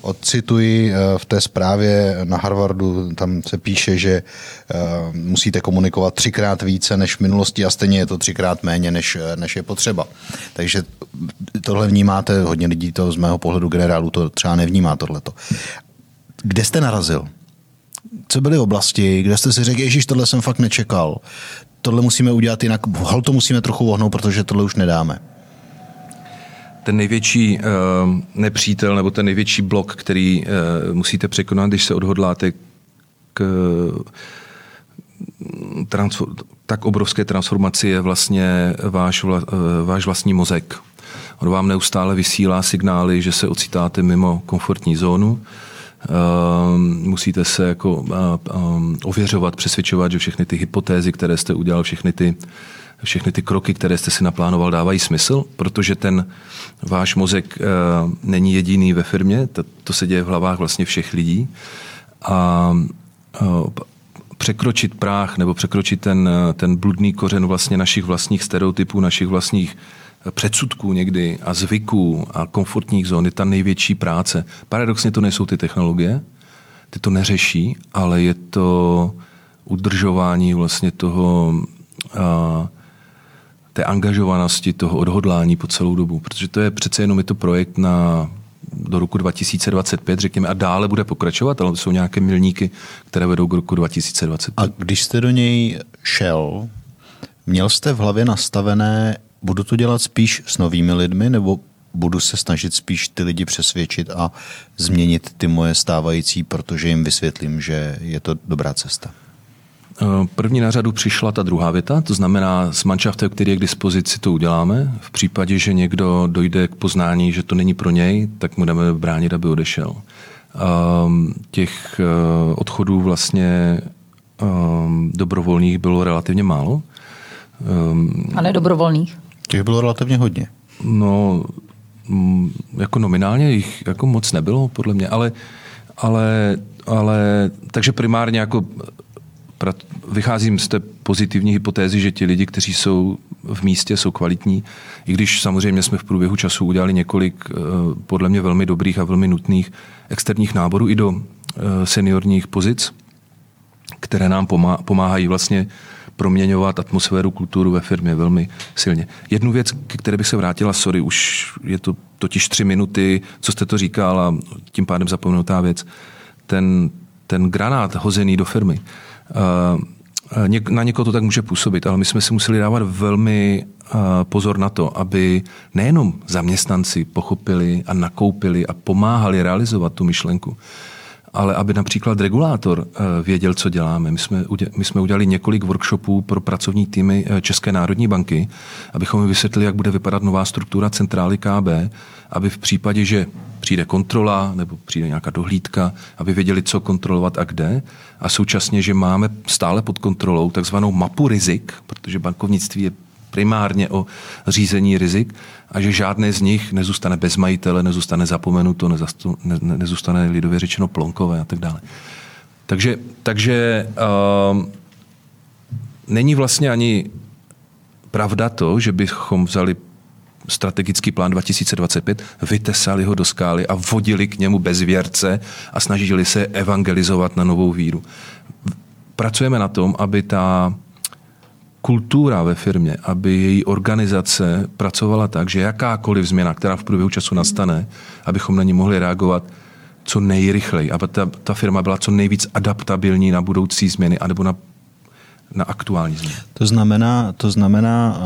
Odcituji eh, v té zprávě na Harvardu, tam se píše, že eh, musíte komunikovat třikrát více než v minulosti a stejně je to třikrát méně, než, než je potřeba. Takže tohle vnímáte, hodně lidí to z mého pohledu generálu to třeba nevnímá tohleto. Kde jste narazil? co byly oblasti, kde jste si řekl, Ježíš, tohle jsem fakt nečekal, tohle musíme udělat jinak, hal to musíme trochu vohnout, protože tohle už nedáme.
Ten největší uh, nepřítel nebo ten největší blok, který uh, musíte překonat, když se odhodláte k transfor- tak obrovské transformaci je vlastně váš, vla, uh, váš vlastní mozek. On vám neustále vysílá signály, že se ocitáte mimo komfortní zónu, Ehm, musíte se jako um, ověřovat, přesvědčovat, že všechny ty hypotézy, které jste udělal, všechny ty, všechny ty kroky, které jste si naplánoval, dávají smysl, protože ten váš mozek uh, není jediný ve firmě, to, to se děje v hlavách vlastně všech lidí. A uh, překročit práh nebo překročit ten, ten bludný kořen vlastně našich vlastních stereotypů, našich vlastních předsudků někdy a zvyků a komfortních zón je ta největší práce. Paradoxně to nejsou ty technologie, ty to neřeší, ale je to udržování vlastně toho a, té angažovanosti, toho odhodlání po celou dobu. Protože to je přece jenom je to projekt na do roku 2025, řekněme, a dále bude pokračovat, ale jsou nějaké milníky, které vedou k roku 2025.
A když jste do něj šel, měl jste v hlavě nastavené budu to dělat spíš s novými lidmi, nebo budu se snažit spíš ty lidi přesvědčit a změnit ty moje stávající, protože jim vysvětlím, že je to dobrá cesta?
Eh, první na řadu přišla ta druhá věta, to znamená s manšaftem, který je k dispozici, to uděláme. V případě, že někdo dojde k poznání, že to není pro něj, tak mu dáme bránit, aby odešel. Um, těch uh, odchodů vlastně um, dobrovolných bylo relativně málo.
Um, a nedobrovolných?
Těch bylo relativně hodně.
No, mm, jako nominálně jich jako moc nebylo, podle mě, ale, ale, ale takže primárně jako vycházím z té pozitivní hypotézy, že ti lidi, kteří jsou v místě, jsou kvalitní, i když samozřejmě jsme v průběhu času udělali několik eh, podle mě velmi dobrých a velmi nutných externích náborů i do eh, seniorních pozic, které nám pomáhají vlastně proměňovat atmosféru, kulturu ve firmě velmi silně. Jednu věc, k které bych se vrátila, sorry, už je to totiž tři minuty, co jste to říkal a tím pádem zapomenutá věc. Ten, ten granát hozený do firmy, eh, na někoho to tak může působit, ale my jsme si museli dávat velmi eh, pozor na to, aby nejenom zaměstnanci pochopili a nakoupili a pomáhali realizovat tu myšlenku, ale aby například regulátor eh, věděl, co děláme. My jsme, my jsme udělali několik workshopů pro pracovní týmy eh, České národní banky, abychom vysvětlili, jak bude vypadat nová struktura centrály KB, aby v případě, že přijde kontrola nebo přijde nějaká dohlídka, aby věděli, co kontrolovat a kde. A současně, že máme stále pod kontrolou takzvanou mapu rizik, protože bankovnictví je primárně o řízení rizik a že žádné z nich nezůstane bez majitele, nezůstane zapomenuto, nezůstane lidově řečeno plonkové a tak dále. Takže, takže uh, není vlastně ani pravda to, že bychom vzali strategický plán 2025, vytesali ho do skály a vodili k němu bez věrce a snažili se evangelizovat na novou víru. Pracujeme na tom, aby ta kultura ve firmě, aby její organizace pracovala tak, že jakákoliv změna, která v průběhu času nastane, abychom na ní mohli reagovat co nejrychleji, aby ta, ta firma byla co nejvíc adaptabilní na budoucí změny anebo na na aktuální změny.
To znamená, to znamená,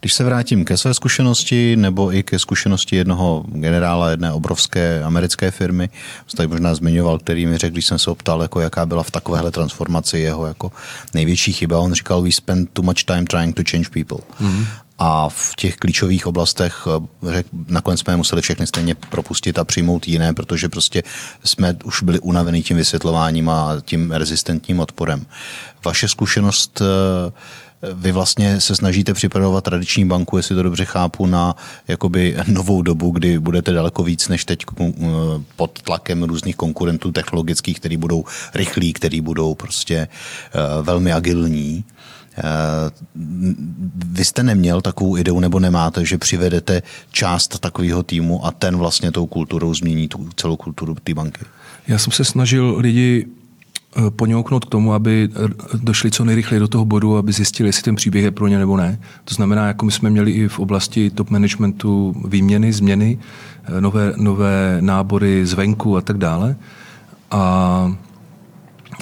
když se vrátím ke své zkušenosti nebo i ke zkušenosti jednoho generála jedné obrovské americké firmy, jste možná zmiňoval, který mi řekl, když jsem se optal, jako jaká byla v takovéhle transformaci jeho jako největší chyba. On říkal, we spend too much time trying to change people. Mm-hmm a v těch klíčových oblastech eh, řek, nakonec jsme museli všechny stejně propustit a přijmout jiné, protože prostě jsme už byli unavení tím vysvětlováním a tím rezistentním odporem. Vaše zkušenost eh, vy vlastně se snažíte připravovat tradiční banku, jestli to dobře chápu, na jakoby novou dobu, kdy budete daleko víc než teď pod tlakem různých konkurentů technologických, který budou rychlí, který budou prostě velmi agilní. Vy jste neměl takovou ideu nebo nemáte, že přivedete část takového týmu a ten vlastně tou kulturou změní tu celou kulturu té banky?
Já jsem se snažil lidi Eh, poňouknout k tomu, aby došli co nejrychleji do toho bodu, aby zjistili, jestli ten příběh je pro ně nebo ne. To znamená, jako my jsme měli i v oblasti top managementu výměny, změny, eh, nové, nové nábory zvenku a tak dále. A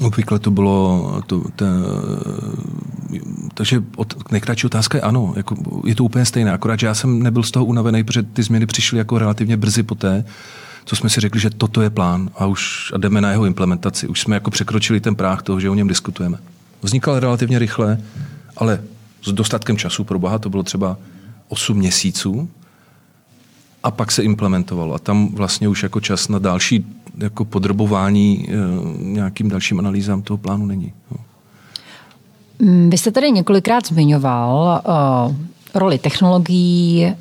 obvykle to bylo, to, ten, takže od, nejkratší otázka je ano, jako, je to úplně stejné, akorát, že já jsem nebyl z toho unavený, protože ty změny přišly jako relativně brzy poté, co jsme si řekli, že toto je plán a už a jdeme na jeho implementaci. Už jsme jako překročili ten práh toho, že o něm diskutujeme. Vznikal relativně rychle, ale s dostatkem času pro Boha, to bylo třeba 8 měsíců, a pak se implementovalo. A tam vlastně už jako čas na další jako podrobování e, nějakým dalším analýzám toho plánu není. No.
Vy jste tady několikrát zmiňoval uh, roli technologií,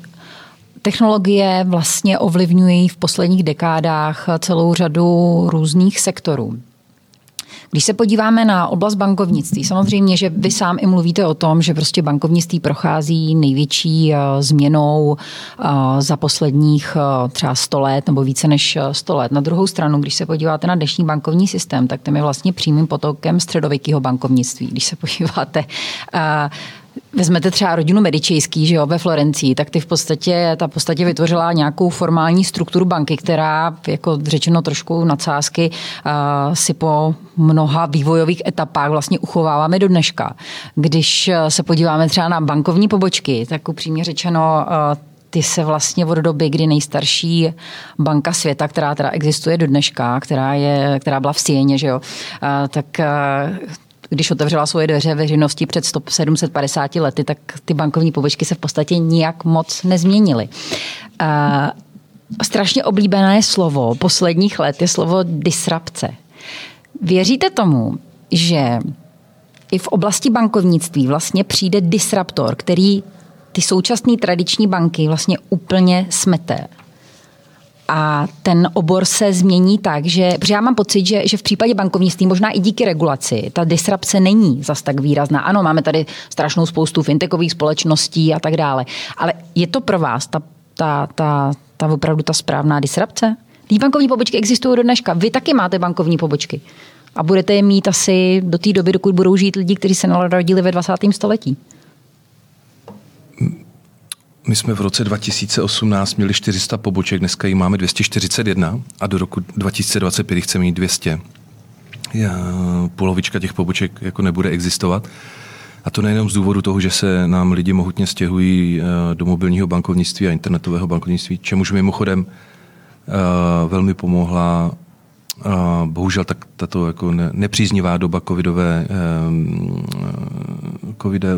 Technologie vlastně ovlivňují v posledních dekádách celou řadu různých sektorů. Když se podíváme na oblast bankovnictví, samozřejmě, že vy sám i mluvíte o tom, že prostě bankovnictví prochází největší eh, změnou eh, za posledních eh, třeba 100 let nebo více než 100 let. Na druhou stranu, když se podíváte na dnešní bankovní systém, tak ten je vlastně přímým potokem středověkého bankovnictví. Když se podíváte vezmete třeba rodinu Medičejský, že jo, ve Florencii, tak ty v podstatě, ta v podstatě vytvořila nějakou formální strukturu banky, která, jako řečeno trošku nadsázky, uh, si po mnoha vývojových etapách vlastně uchováváme do dneška. Když se podíváme třeba na bankovní pobočky, tak upřímně řečeno, uh, ty se vlastně od doby, kdy nejstarší banka světa, která teda existuje do dneška, která, je, která byla v Sieně, že jo, tak když otevřela svoje dveře veřejnosti před 750 lety, tak ty bankovní pobočky se v podstatě nijak moc nezměnily. Strašně oblíbené slovo posledních let je slovo disrupce. Věříte tomu, že i v oblasti bankovnictví vlastně přijde disruptor, který ty současné tradiční banky vlastně úplně smete a ten obor se změní tak, že, protože já mám pocit, že, že v případě bankovnictví možná i díky regulaci ta disrupce není zas tak výrazná. Ano, máme tady strašnou spoustu fintechových společností a tak dále, ale je to pro vás ta, ta, ta, ta opravdu ta správná disrupce? Ty bankovní pobočky existují do dneška. Vy taky máte bankovní pobočky. A budete je mít asi do té doby, dokud budou žít lidi, kteří se narodili ve 20. století.
My jsme v roce 2018 měli 400 poboček, dneska ji máme 241 a do roku 2025 chceme mít 200. Já, polovička těch poboček jako nebude existovat. A to nejenom z důvodu toho, že se nám lidi mohutně stěhují eh, do mobilního bankovnictví a internetového bankovnictví, čemuž mimochodem eh, velmi pomohla bohužel tak tato jako nepříznivá doba covidové, eh, covide,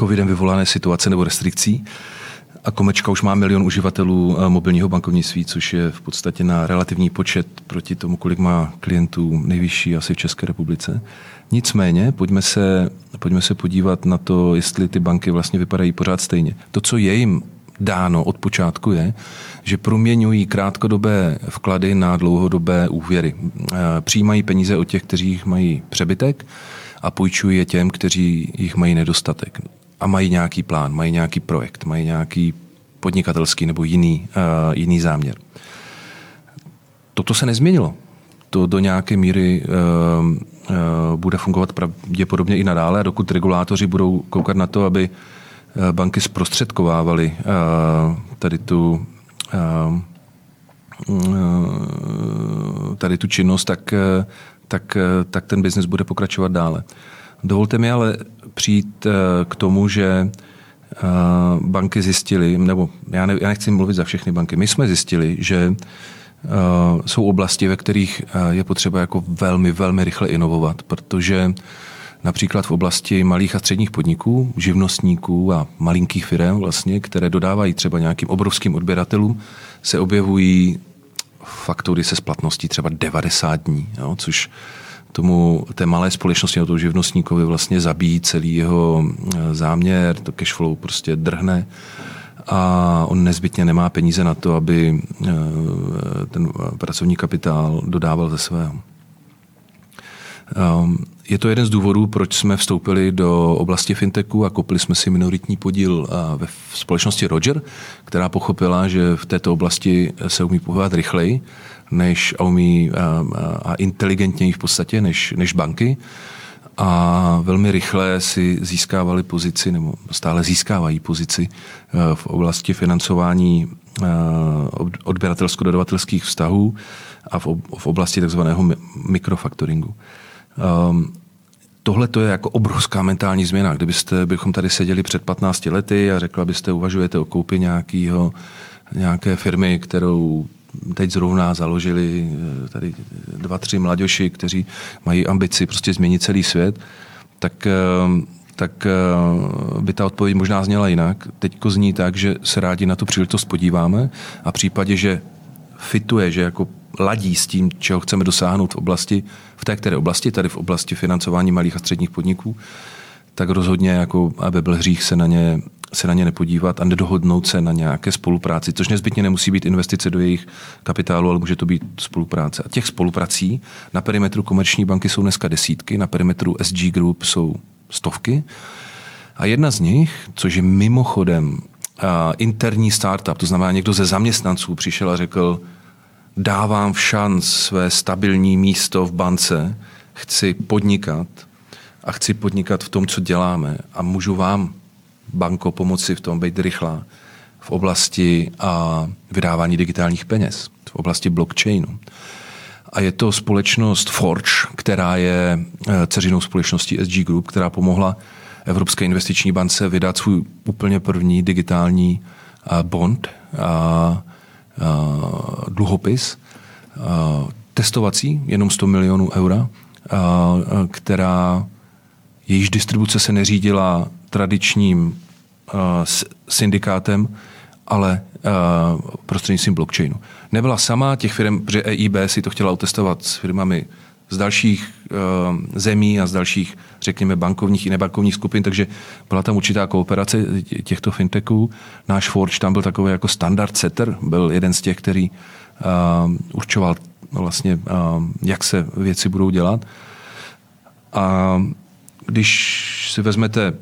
covidem vyvolané situace nebo restrikcí. A Komečka už má milion uživatelů eh, mobilního bankovnictví, což je v podstatě na relativní počet proti tomu, kolik má klientů nejvyšší asi v České republice. Nicméně, pojďme se, pojďme se podívat na to, jestli ty banky vlastně vypadají pořád stejně. To, co je jim dáno od počátku, je, že proměňují krátkodobé vklady na dlouhodobé úvěry. Eh, přijímají peníze od těch, kteří mají přebytek a půjčují je těm, kteří jich mají nedostatek a mají nějaký plán, mají nějaký projekt, mají nějaký podnikatelský nebo jiný, uh, jiný záměr. Toto se nezměnilo. To do nějaké míry uh, uh, bude fungovat pravděpodobně i nadále dokud regulátoři budou koukat na to, aby banky zprostředkovávaly tady tu uh, tady tu činnost, tak tak, eh, tak ten biznis bude pokračovat dále. Dovolte mi ale přijít eh, k tomu, že eh, banky zjistily, nebo já, ne, já nechci mluvit za všechny banky, my jsme zjistili, že jsou oblasti, ve kterých je potřeba jako velmi, velmi rychle inovovat, protože například v oblasti malých a středních podniků, živnostníků a malinkých firm, vlastně, které dodávají třeba nějakým obrovským odběratelům, se objevují faktury se splatností třeba 90 dní, jo, což tomu té malé společnosti, tomu živnostníkovi vlastně zabíjí celý jeho záměr, to cash flow prostě drhne a on nezbytně nemá peníze na to, aby ten pracovní kapitál dodával ze svého. Um, je to jeden z důvodů, proč jsme vstoupili do oblasti fintechu a koupili jsme si minoritní podíl ve společnosti Roger, která pochopila, že v této oblasti se umí pohybovat rychleji než a umí a, a inteligentněji v podstatě než, než banky a velmi rychle si získávali pozici, nebo stále získávají pozici v oblasti financování odběratelsko-dodavatelských vztahů a v oblasti takzvaného mikrofaktoringu. Um, tohle to je jako obrovská mentální změna. Kdybyste, bychom tady seděli před 15 lety a řekla byste, uvažujete o koupi nějakýho, nějaké firmy, kterou teď zrovna založili eh, tady dva, tři mladoši, kteří mají ambici prostě změnit celý svět, tak, ehm, tak eh, by ta odpověď možná zněla jinak. Teď zní tak, že se rádi na tu příležitost podíváme a v případě, že fituje, že jako ladí s tím, čeho chceme dosáhnout v oblasti, v té které oblasti, tady v oblasti financování malých a středních podniků, tak rozhodně, jako, aby byl hřích se na ně se na ně nepodívat a nedohodnout se na nějaké spolupráci, což nezbytně nemusí být investice do jejich kapitálu, ale může to být spolupráce. A těch spoluprací na perimetru komerční banky jsou dneska desítky, na perimetru SG Group jsou stovky. A jedna z nich, což je mimochodem uh, interní startup, to znamená někdo ze zaměstnanců přišel a řekl, dávám v šanc své stabilní místo v bance, chci podnikat a chci podnikat v tom, co děláme a můžu vám, banko, pomoci v tom být rychlá v oblasti a vydávání digitálních peněz, v oblasti blockchainu. A je to společnost Forge, která je eh, dceřinou společností SG Group, která pomohla Evropské investiční bance vydat svůj úplně první digitální bond. A dluhopis, eh, testovací, jenom 100 milionů eura, eh, která jejíž distribuce se neřídila tradičním syndikátem, ale prostřednictvím blockchainu. Nebyla sama těch firm, protože EIB si to chtěla otestovat s firmami z dalších uh, zemí a z dalších, řekněme, bankovních i nebankovních skupin, takže byla tam určitá kooperace těchto fintechů. Náš Forge tam byl takový jako standard setter, byl jeden z těch, který uh, určoval vlastně, uh, jak se věci budou dělat. A když si vezmete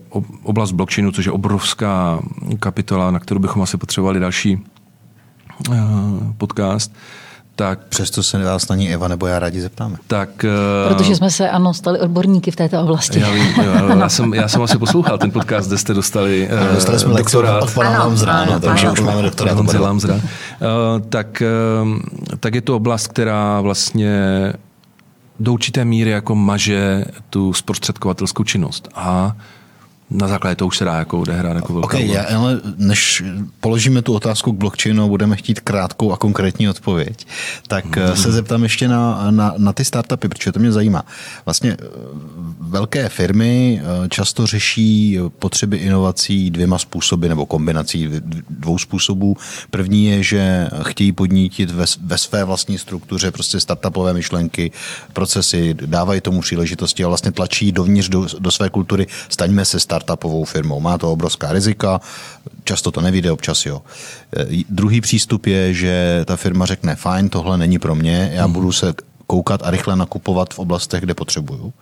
oblast blockchainu, což je obrovská kapitola, na kterou bychom asi potřebovali další podcast, tak...
Přesto se vás na ní Eva nebo já rádi zeptáme.
Tak,
uh, Protože jsme se, ano, stali odborníky v této oblasti.
Já, vím, jo, (laughs) já, jsem, já jsem asi poslouchal ten podcast, kde jste dostali uh,
Dostali jsme doktorát od pana Lamzra, ano, takže už máme doktorát.
Lamzra. Uh, tak, uh, tak je to oblast, která vlastně do určité míry jako maže tu zprostředkovatelskou činnost. A na základě toho už se dá jako odehrát jako velká
okay, já, ale než položíme tu otázku k blockchainu, budeme chtít krátkou a konkrétní odpověď, tak mm. se zeptám ještě na, na, na ty startupy, protože to mě zajímá. Vlastně eh, velké firmy eh, často řeší potřeby inovací dvěma způsoby nebo kombinací dvou způsobů. První je, že chtějí podnítit ve, ve své vlastní struktuře prostě startupové myšlenky, procesy, dávají tomu příležitosti a vlastně tlačí dovnitř do, do své kultury, staňme se startupy startupovou firmou. Má to obrovská rizika, často to nevíde, občas jo. E, druhý přístup je, že ta firma řekne, fajn, tohle není pro mě, já mm. budu se koukat a rychle nakupovat v oblastech, kde potřebuju.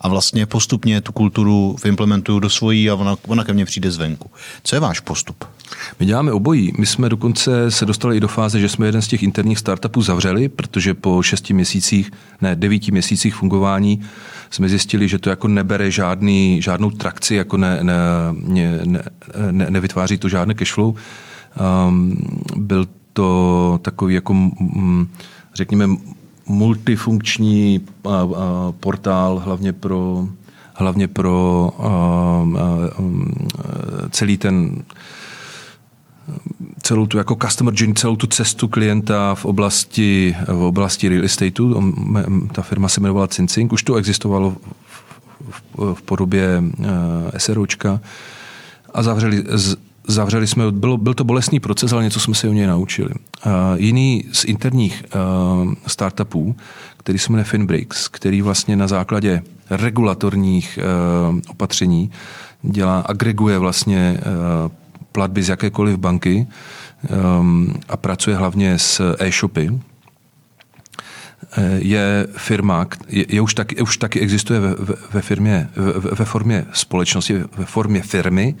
A vlastně postupně tu kulturu implementuju do svojí a ona, ona ke mně přijde zvenku. Co je váš postup?
My děláme obojí. My jsme dokonce se dostali i do fáze, že jsme jeden z těch interních startupů zavřeli, protože po šesti měsících, ne, devíti měsících fungování jsme zjistili, že to jako nebere žádný, žádnou trakci, jako ne, ne, ne, ne, nevytváří to žádné cashflow. Um, byl to takový jako, um, řekněme, multifunkční portál, hlavně pro, hlavně pro celý ten celou tu jako customer journey, celou tu cestu klienta v oblasti, v oblasti real estateu. Ta firma se jmenovala Cincing, už to existovalo v, v, v podobě uh, SROčka a zavřeli, z, zavřeli jsme, bylo, byl to bolestný proces, ale něco jsme se o něj naučili. Uh, jiný z interních uh, startupů, který se jmenuje FinBricks, který vlastně na základě regulatorních uh, opatření dělá, agreguje vlastně uh, platby z jakékoliv banky um, a pracuje hlavně s e-shopy, je firma, je, je už, taky, už taky existuje ve, ve, firmě, ve, ve formě společnosti, ve formě firmy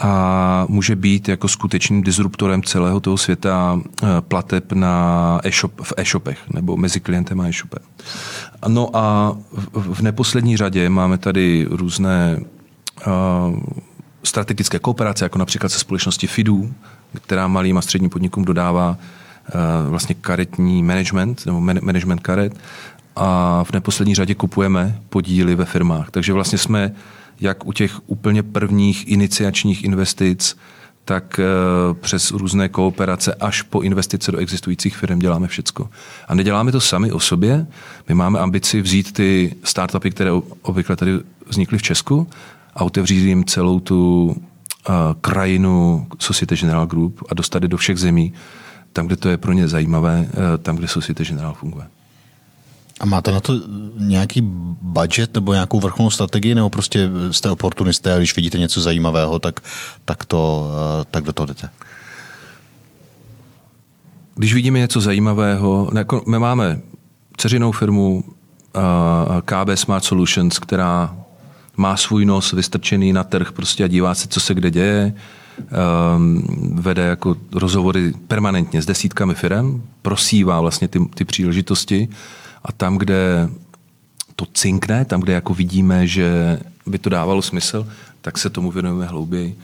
a může být jako skutečným disruptorem celého toho světa eh, plateb na e-shop, v e-shopech nebo mezi klientem a e-shopem. No a v, v neposlední řadě máme tady různé uh, strategické kooperace, jako například se společností FIDU, která malým a středním podnikům dodává uh, vlastně karetní management nebo management karet a v neposlední řadě kupujeme podíly ve firmách. Takže vlastně jsme jak u těch úplně prvních iniciačních investic, tak eh, přes různé kooperace až po investice do existujících firm děláme všecko. A neděláme to sami o sobě. My máme ambici vzít ty startupy, které obvykle tady vznikly v Česku a otevřít jim celou tu uh, krajinu Societe General Group a dostat je do všech zemí, tam, kde to je pro ně zajímavé, uh, tam, kde Societe General funguje.
A máte na to nějaký budget nebo nějakou vrcholnou strategii, nebo prostě jste oportunisté a když vidíte něco zajímavého, tak, tak, to, eh, tak do toho jdete?
Když vidíme něco zajímavého, my máme ceřinou firmu uh, KB Smart Solutions, která má svůj nos vystrčený na trh prostě a dívá se, co se kde děje. Um, vede jako rozhovory permanentně s desítkami firm, prosívá vlastně ty, ty příležitosti a tam, kde to cinkne, tam, kde jako vidíme, že by to dávalo smysl, tak se tomu věnujeme hlouběji.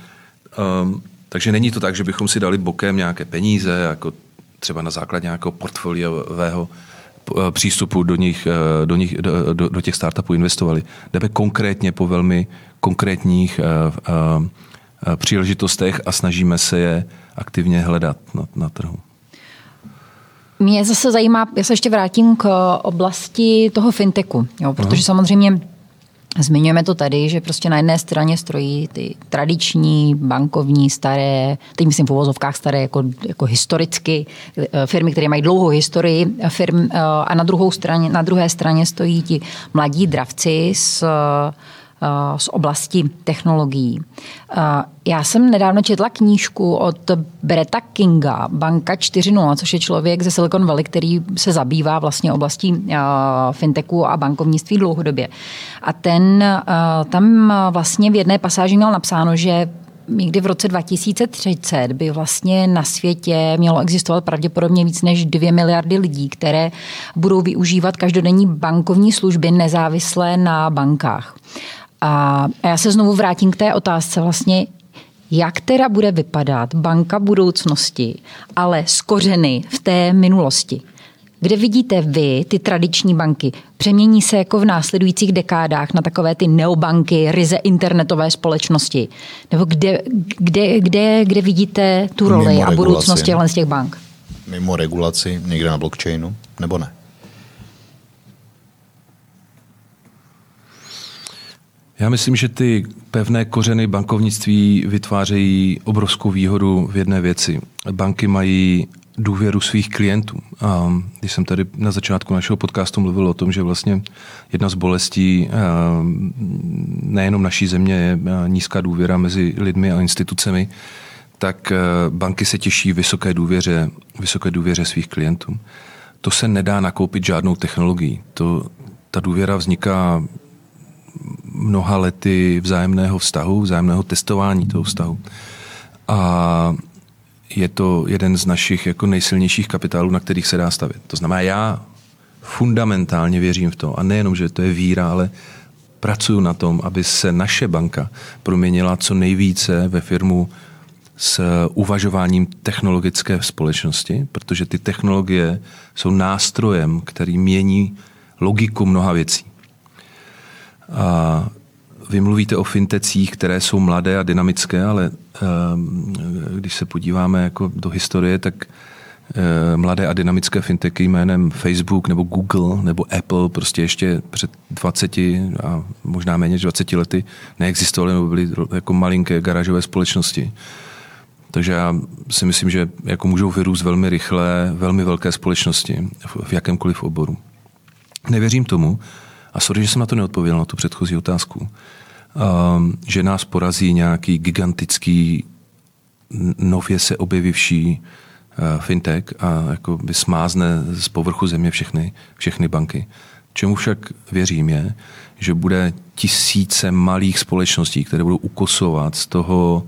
Um, takže není to tak, že bychom si dali bokem nějaké peníze, jako třeba na základě nějakého portfoliového eh, přístupu do, nich, eh, do, nich, do, do, do těch startupů investovali. Jdeme konkrétně po velmi konkrétních uh, uh, příležitostech a snažíme se je aktivně hledat na, na trhu.
Mě zase zajímá, já se ještě vrátím k oblasti toho fintechu, jo, protože Aha. samozřejmě Zmiňujeme to tady, že prostě na jedné straně stojí ty tradiční, bankovní, staré, teď myslím v uvozovkách staré jako, jako historicky, eh, firmy, které mají dlouhou historii firm, eh, a na, druhou straně, na druhé straně stojí ti mladí dravci s Eh, z oblasti technologií. Eh, já jsem nedávno četla knížku od Breta Kinga, Banka 4.0, což je člověk ze Silicon Valley, který se zabývá vlastně oblastí eh, fintechu a bankovnictví dlouhodobě. A ten tam vlastně v jedné pasáži měl napsáno, že někdy v roce 2030 by vlastně na světě mělo existovat pravděpodobně víc než 2 miliardy lidí, které budou využívat každodenní bankovní služby nezávislé na bankách. A já se znovu vrátím k té otázce vlastně, jak teda bude vypadat banka budoucnosti, ale z kořeny v té minulosti. Kde vidíte vy ty tradiční banky? Přemění se jako v následujících dekádách na takové ty neobanky, ryze internetové společnosti? Nebo kde, kde, kde, kde vidíte tu roli Mimo a budoucnost z těch bank?
Mimo regulaci, někde na blockchainu, nebo ne?
Já myslím, že ty pevné kořeny bankovnictví vytvářejí obrovskou výhodu v jedné věci. Banky mají důvěru svých klientů. A když jsem tady na začátku našeho podcastu mluvil o tom, že vlastně jedna z bolestí nejenom naší země je nízká důvěra mezi lidmi a institucemi, tak banky se těší vysoké důvěře, vysoké důvěře svých klientů. To se nedá nakoupit žádnou technologií. To, ta důvěra vzniká mnoha lety vzájemného vztahu, vzájemného testování toho vztahu. A je to jeden z našich jako nejsilnějších kapitálů, na kterých se dá stavit. To znamená, já fundamentálně věřím v to, a nejenom, že to je víra, ale pracuji na tom, aby se naše banka proměnila co nejvíce ve firmu s uvažováním technologické společnosti, protože ty technologie jsou nástrojem, který mění logiku mnoha věcí. A vy mluvíte o fintecích, které jsou mladé a dynamické, ale ehm, když se podíváme jako do historie, tak eh, mladé a dynamické fintechy jménem Facebook nebo Google nebo Apple prostě ještě před 20 a možná méně než 20 lety neexistovaly nebo byly jako malinké garážové společnosti. Takže já si myslím, že jako můžou vyrůst velmi rychle velmi velké společnosti v jakémkoliv oboru. Nevěřím tomu, a sorry, že jsem na to neodpověděl, na tu předchozí otázku, že nás porazí nějaký gigantický nově se objevivší fintech a jako by smázne z povrchu země všechny, všechny banky. Čemu však věřím je, že bude tisíce malých společností, které budou ukosovat z toho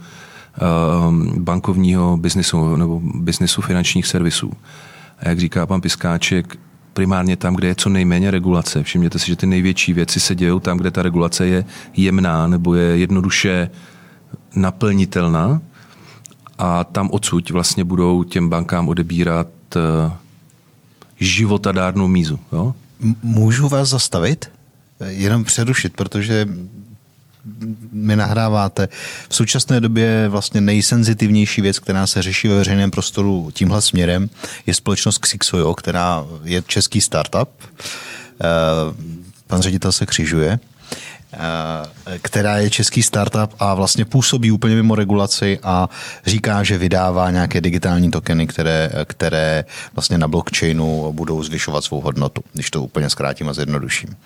bankovního biznisu nebo biznisu finančních servisů. A jak říká pan Piskáček, primárně tam, kde je co nejméně regulace. Všimněte si, že ty největší věci se dějou tam, kde ta regulace je jemná nebo je jednoduše naplnitelná a tam odsud vlastně budou těm bankám odebírat eh, životadárnou mízu. Jo?
Můžu vás zastavit? Jenom přerušit, protože mi nahráváte. V současné době vlastně nejsenzitivnější věc, která se řeší ve veřejném prostoru tímhle směrem, je společnost Xixojo, která je český startup. Eh, pan ředitel se křižuje eh, která je český startup a vlastně působí úplně mimo regulaci a říká, že vydává nějaké digitální tokeny, které, které vlastně na blockchainu budou zvyšovat svou hodnotu, když to úplně zkrátím a zjednoduším.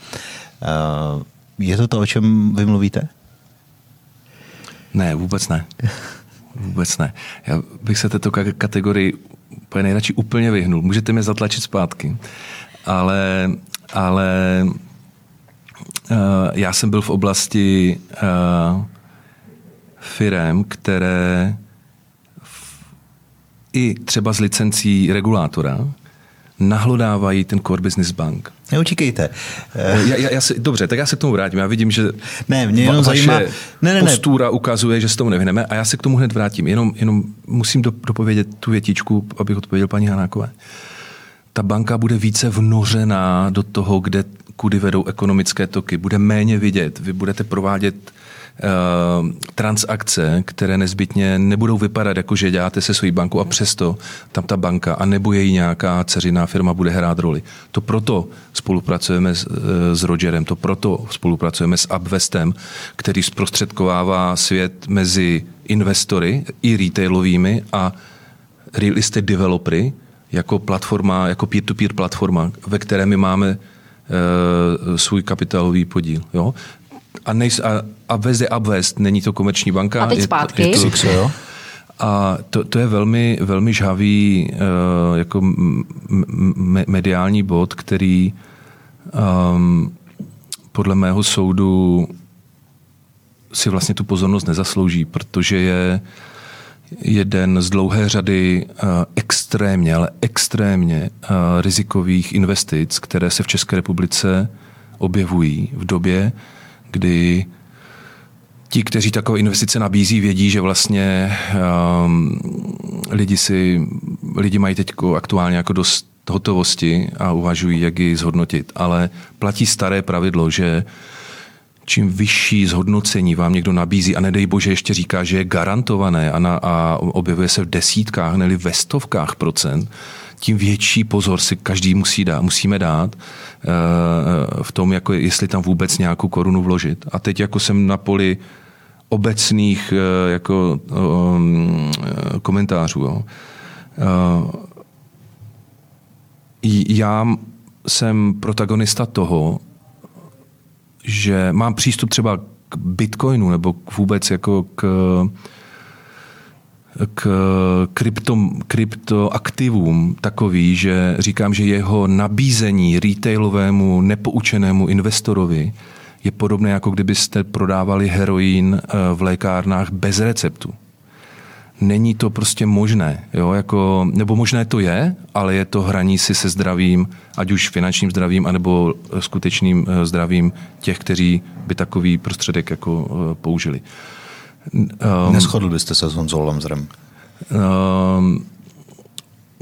Je to to, o čem vy mluvíte?
Ne, vůbec ne. Vůbec ne. Já bych se této kategorii úplně nejradši úplně vyhnul. Můžete mě zatlačit zpátky. Ale, ale uh, já jsem byl v oblasti uh, firem, které v, i třeba z licencí regulátora nahlodávají ten core business bank.
Neutíkejte.
Já, já, já si, dobře, tak já se k tomu vrátím. Já vidím, že
ne, mě jenom
vaše
zajímá... ne, ne,
postura ukazuje, že se tomu nevyhneme a já se k tomu hned vrátím. Jenom, jenom musím dopovědět tu větičku, abych odpověděl paní Hanákové. Ta banka bude více vnořená do toho, kde, kudy vedou ekonomické toky. Bude méně vidět. Vy budete provádět Eh, transakce, které nezbytně nebudou vypadat jako, že děláte se svojí bankou a přesto tam ta banka a nebo její nějaká ceřiná firma bude hrát roli. To proto spolupracujeme s, eh, s Rogerem, to proto spolupracujeme s Upvestem, který zprostředkovává svět mezi investory i retailovými a real estate developery jako platforma, jako peer-to-peer platforma, ve které my máme uh, svůj kapitálový podíl. Jo? A, nejs, a, a je Upwest, není to komerční banka.
A teď zpátky.
Je to, je to, jo? A to, to je velmi, velmi žhavý uh, jako me, mediální bod, který um, podle mého soudu si vlastně tu pozornost nezaslouží, protože je jeden z dlouhé řady uh, extrémně, ale extrémně uh, rizikových investic, které se v České republice objevují v době, kdy ti, kteří takové investice nabízí, vědí, že vlastně um, lidi, si, lidi mají teď aktuálně jako dost hotovosti a uvažují, jak ji zhodnotit. Ale platí staré pravidlo, že čím vyšší zhodnocení vám někdo nabízí a nedej bože ještě říká, že je garantované a, na, a objevuje se v desítkách, nebo ve stovkách procent, tím větší pozor si každý musí dát, musíme dát eh, v tom, jako jestli tam vůbec nějakou korunu vložit. A teď jako jsem na poli obecných eh, jako um, komentářů. Jo. Já jsem protagonista toho, že mám přístup třeba k bitcoinu nebo vůbec jako k k krypto, kryptoaktivům takový, že říkám, že jeho nabízení retailovému nepoučenému investorovi je podobné, jako kdybyste prodávali heroin eh, v lékárnách bez receptu. Není to prostě možné. Jo? Jako, nebo možné to je, ale je to hraní si se zdravím, ať už finančním zdravím, anebo skutečným eh, zdravím těch, kteří by takový prostředek jako eh, použili.
Um, Neschodl byste se s Honzou Lamzrem? Um,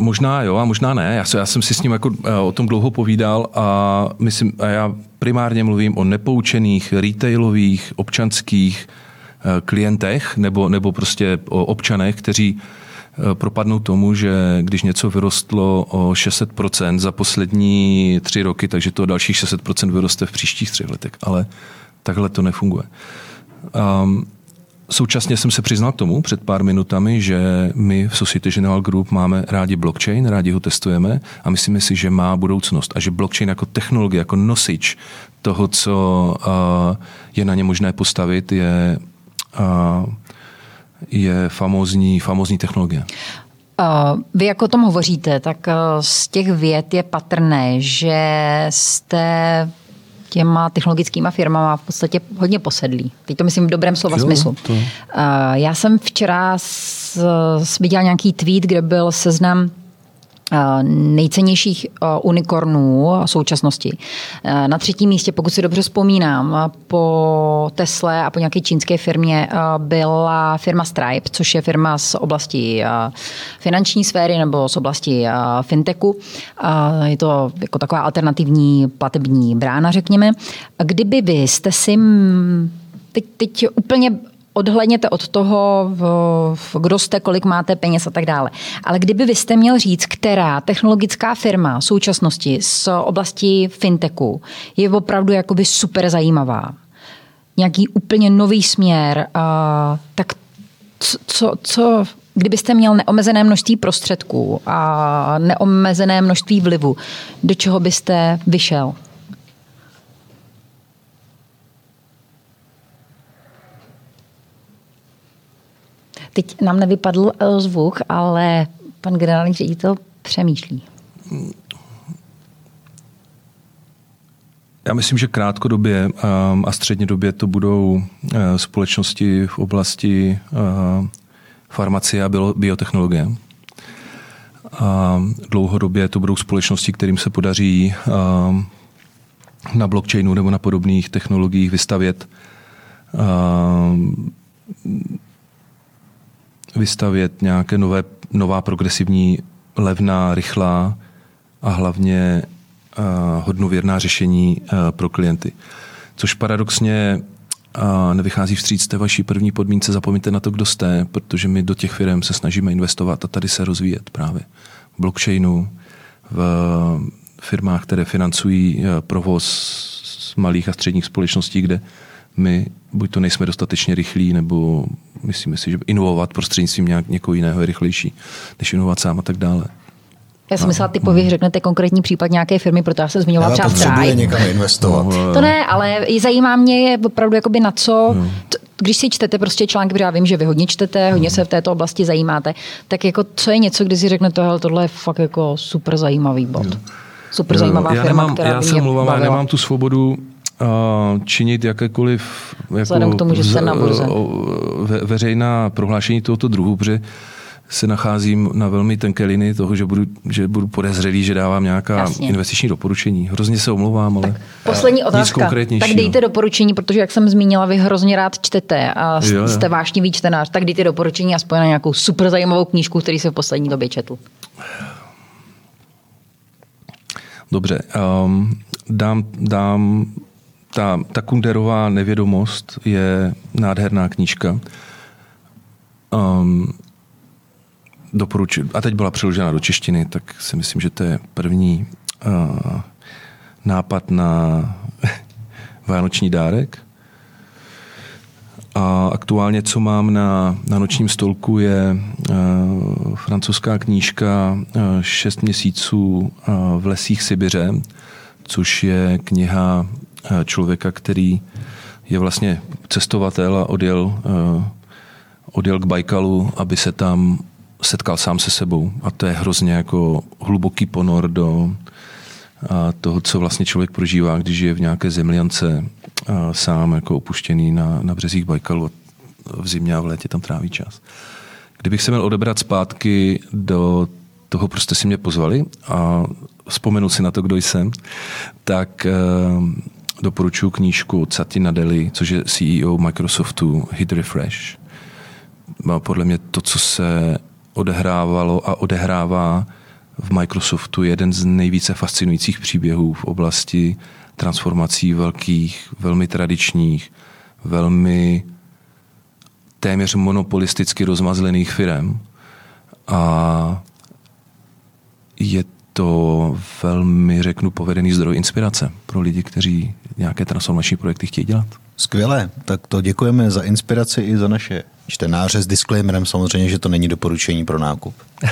Možná jo a možná ne. Já, se, já jsem si s ním jako, uh, o tom dlouho povídal a, myslím, a já primárně mluvím o nepoučených retailových občanských uh, klientech nebo, nebo prostě o občanech, kteří uh, propadnou tomu, že když něco vyrostlo o 600% za poslední tři roky, takže to dalších 600% vyroste v příštích třech letech. Ale takhle to nefunguje. Um, Současně jsem se přiznal k tomu před pár minutami, že my v Society General Group máme rádi blockchain, rádi ho testujeme a myslíme si, že má budoucnost a že blockchain jako technologie, jako nosič toho, co je na ně možné postavit, je, je famózní, famózní technologie.
Vy jako o tom hovoříte, tak z těch věd je patrné, že jste těma technologickými firmama v podstatě hodně posedlí. Teď to myslím v dobrém slova jo, smyslu. To. Já jsem včera viděl nějaký tweet, kde byl seznam Eh, nejcennějších eh, unikornů současnosti. Eh, na třetím místě, pokud si dobře vzpomínám, po Tesle a po nějaké čínské firmě byla firma Stripe, což je firma z oblasti finanční sféry nebo z oblasti fintechu. Je to jako taková alternativní platební brána, řekněme. Kdyby vy jste si teď, teď úplně odhledněte od toho, kdo jste, kolik máte peněz a tak dále. Ale kdyby vy jste měl říct, která technologická firma v současnosti z oblasti fintechu je opravdu jakoby super zajímavá, nějaký úplně nový směr, tak co, co, kdybyste měl neomezené množství prostředků a neomezené množství vlivu, do čeho byste vyšel? Teď nám nevypadl eh, zvuk, ale pan generální ředitel přemýšlí.
Já myslím, že krátkodobě ehm, a střednědobě to budou eh, společnosti v oblasti eh, farmacie a biotechnologie. A dlouhodobě to budou společnosti, kterým se podaří ehm, na blockchainu nebo na podobných technologiích vystavět ehm, vystavět nějaké nové, nová progresivní, levná, rychlá a hlavně uh, hodnověrná řešení uh, pro klienty. Což paradoxně uh, nevychází vstříc té vaší první podmínce, zapomeňte na to, kdo jste, protože my do těch firm se snažíme investovat a tady se rozvíjet právě v blockchainu, v firmách, které financují provoz malých a středních společností, kde my buď to nejsme dostatečně rychlí, nebo myslíme si, že inovovat prostřednictvím nějak, někoho jiného je rychlejší, než inovovat sám a tak dále.
Já jsem myslela, typově hmm. řeknete konkrétní případ nějaké firmy, proto já jsem zmiňovala třeba
Stripe. někam investovat. No,
to ne, ale zajímá mě je opravdu jakoby na co, no. když si čtete prostě články, protože já vím, že vy hodně čtete, hodně no. se v této oblasti zajímáte, tak jako co je něco, kdy si řeknete, hele, tohle je fakt jako super zajímavý bod. No. Super zajímavá já firma,
nemám,
která
Já se mluvám, já nemám tu svobodu činit jakékoliv
jako k tomu, že se na burze.
Ve, veřejná prohlášení tohoto druhu, protože se nacházím na velmi tenké linii toho, že budu, že budu podezřelý, že dávám nějaká Jasně. investiční doporučení. Hrozně se omlouvám, ale
Poslední otázka. Tak dejte doporučení, protože jak jsem zmínila, vy hrozně rád čtete a jo, jo. jste vášnivý čtenář, tak dejte doporučení aspoň na nějakou super zajímavou knížku, který se v poslední době četl.
Dobře, um, dám, dám ta, ta Kunderová nevědomost je nádherná knížka. Um, doporučuji. A teď byla přeložena do češtiny, tak si myslím, že to je první uh, nápad na (laughs) vánoční dárek. A aktuálně, co mám na, na nočním stolku, je uh, francouzská knížka uh, Šest měsíců uh, v lesích Sibiře, což je kniha člověka, který je vlastně cestovatel a odjel, eh, odjel k Bajkalu, aby se tam setkal sám se sebou. A to je hrozně jako hluboký ponor do toho, co vlastně člověk prožívá, když je v nějaké zemljance sám jako opuštěný na, na březích Bajkalu v zimě a v létě tam tráví čas. Kdybych se měl odebrat zpátky do toho, prostě si mě pozvali a vzpomenu si na to, kdo jsem, tak eh, doporučuji knížku Satya Nadeli, což je CEO Microsoftu Hit Refresh. Podle mě to, co se odehrávalo a odehrává v Microsoftu, je jeden z nejvíce fascinujících příběhů v oblasti transformací velkých, velmi tradičních, velmi téměř monopolisticky rozmazlených firm. A je to velmi, řeknu, povedený zdroj inspirace pro lidi, kteří nějaké transformační projekty chtějí dělat.
Skvěle, tak to děkujeme za inspiraci i za naše čtenáře s disclaimerem samozřejmě, že to není doporučení pro nákup. (laughs)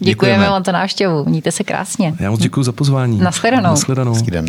Děkujeme vám za návštěvu. Mějte se krásně.
Já moc děkuji za pozvání.
Nashledanou.
Nashledanou.
Hezký den.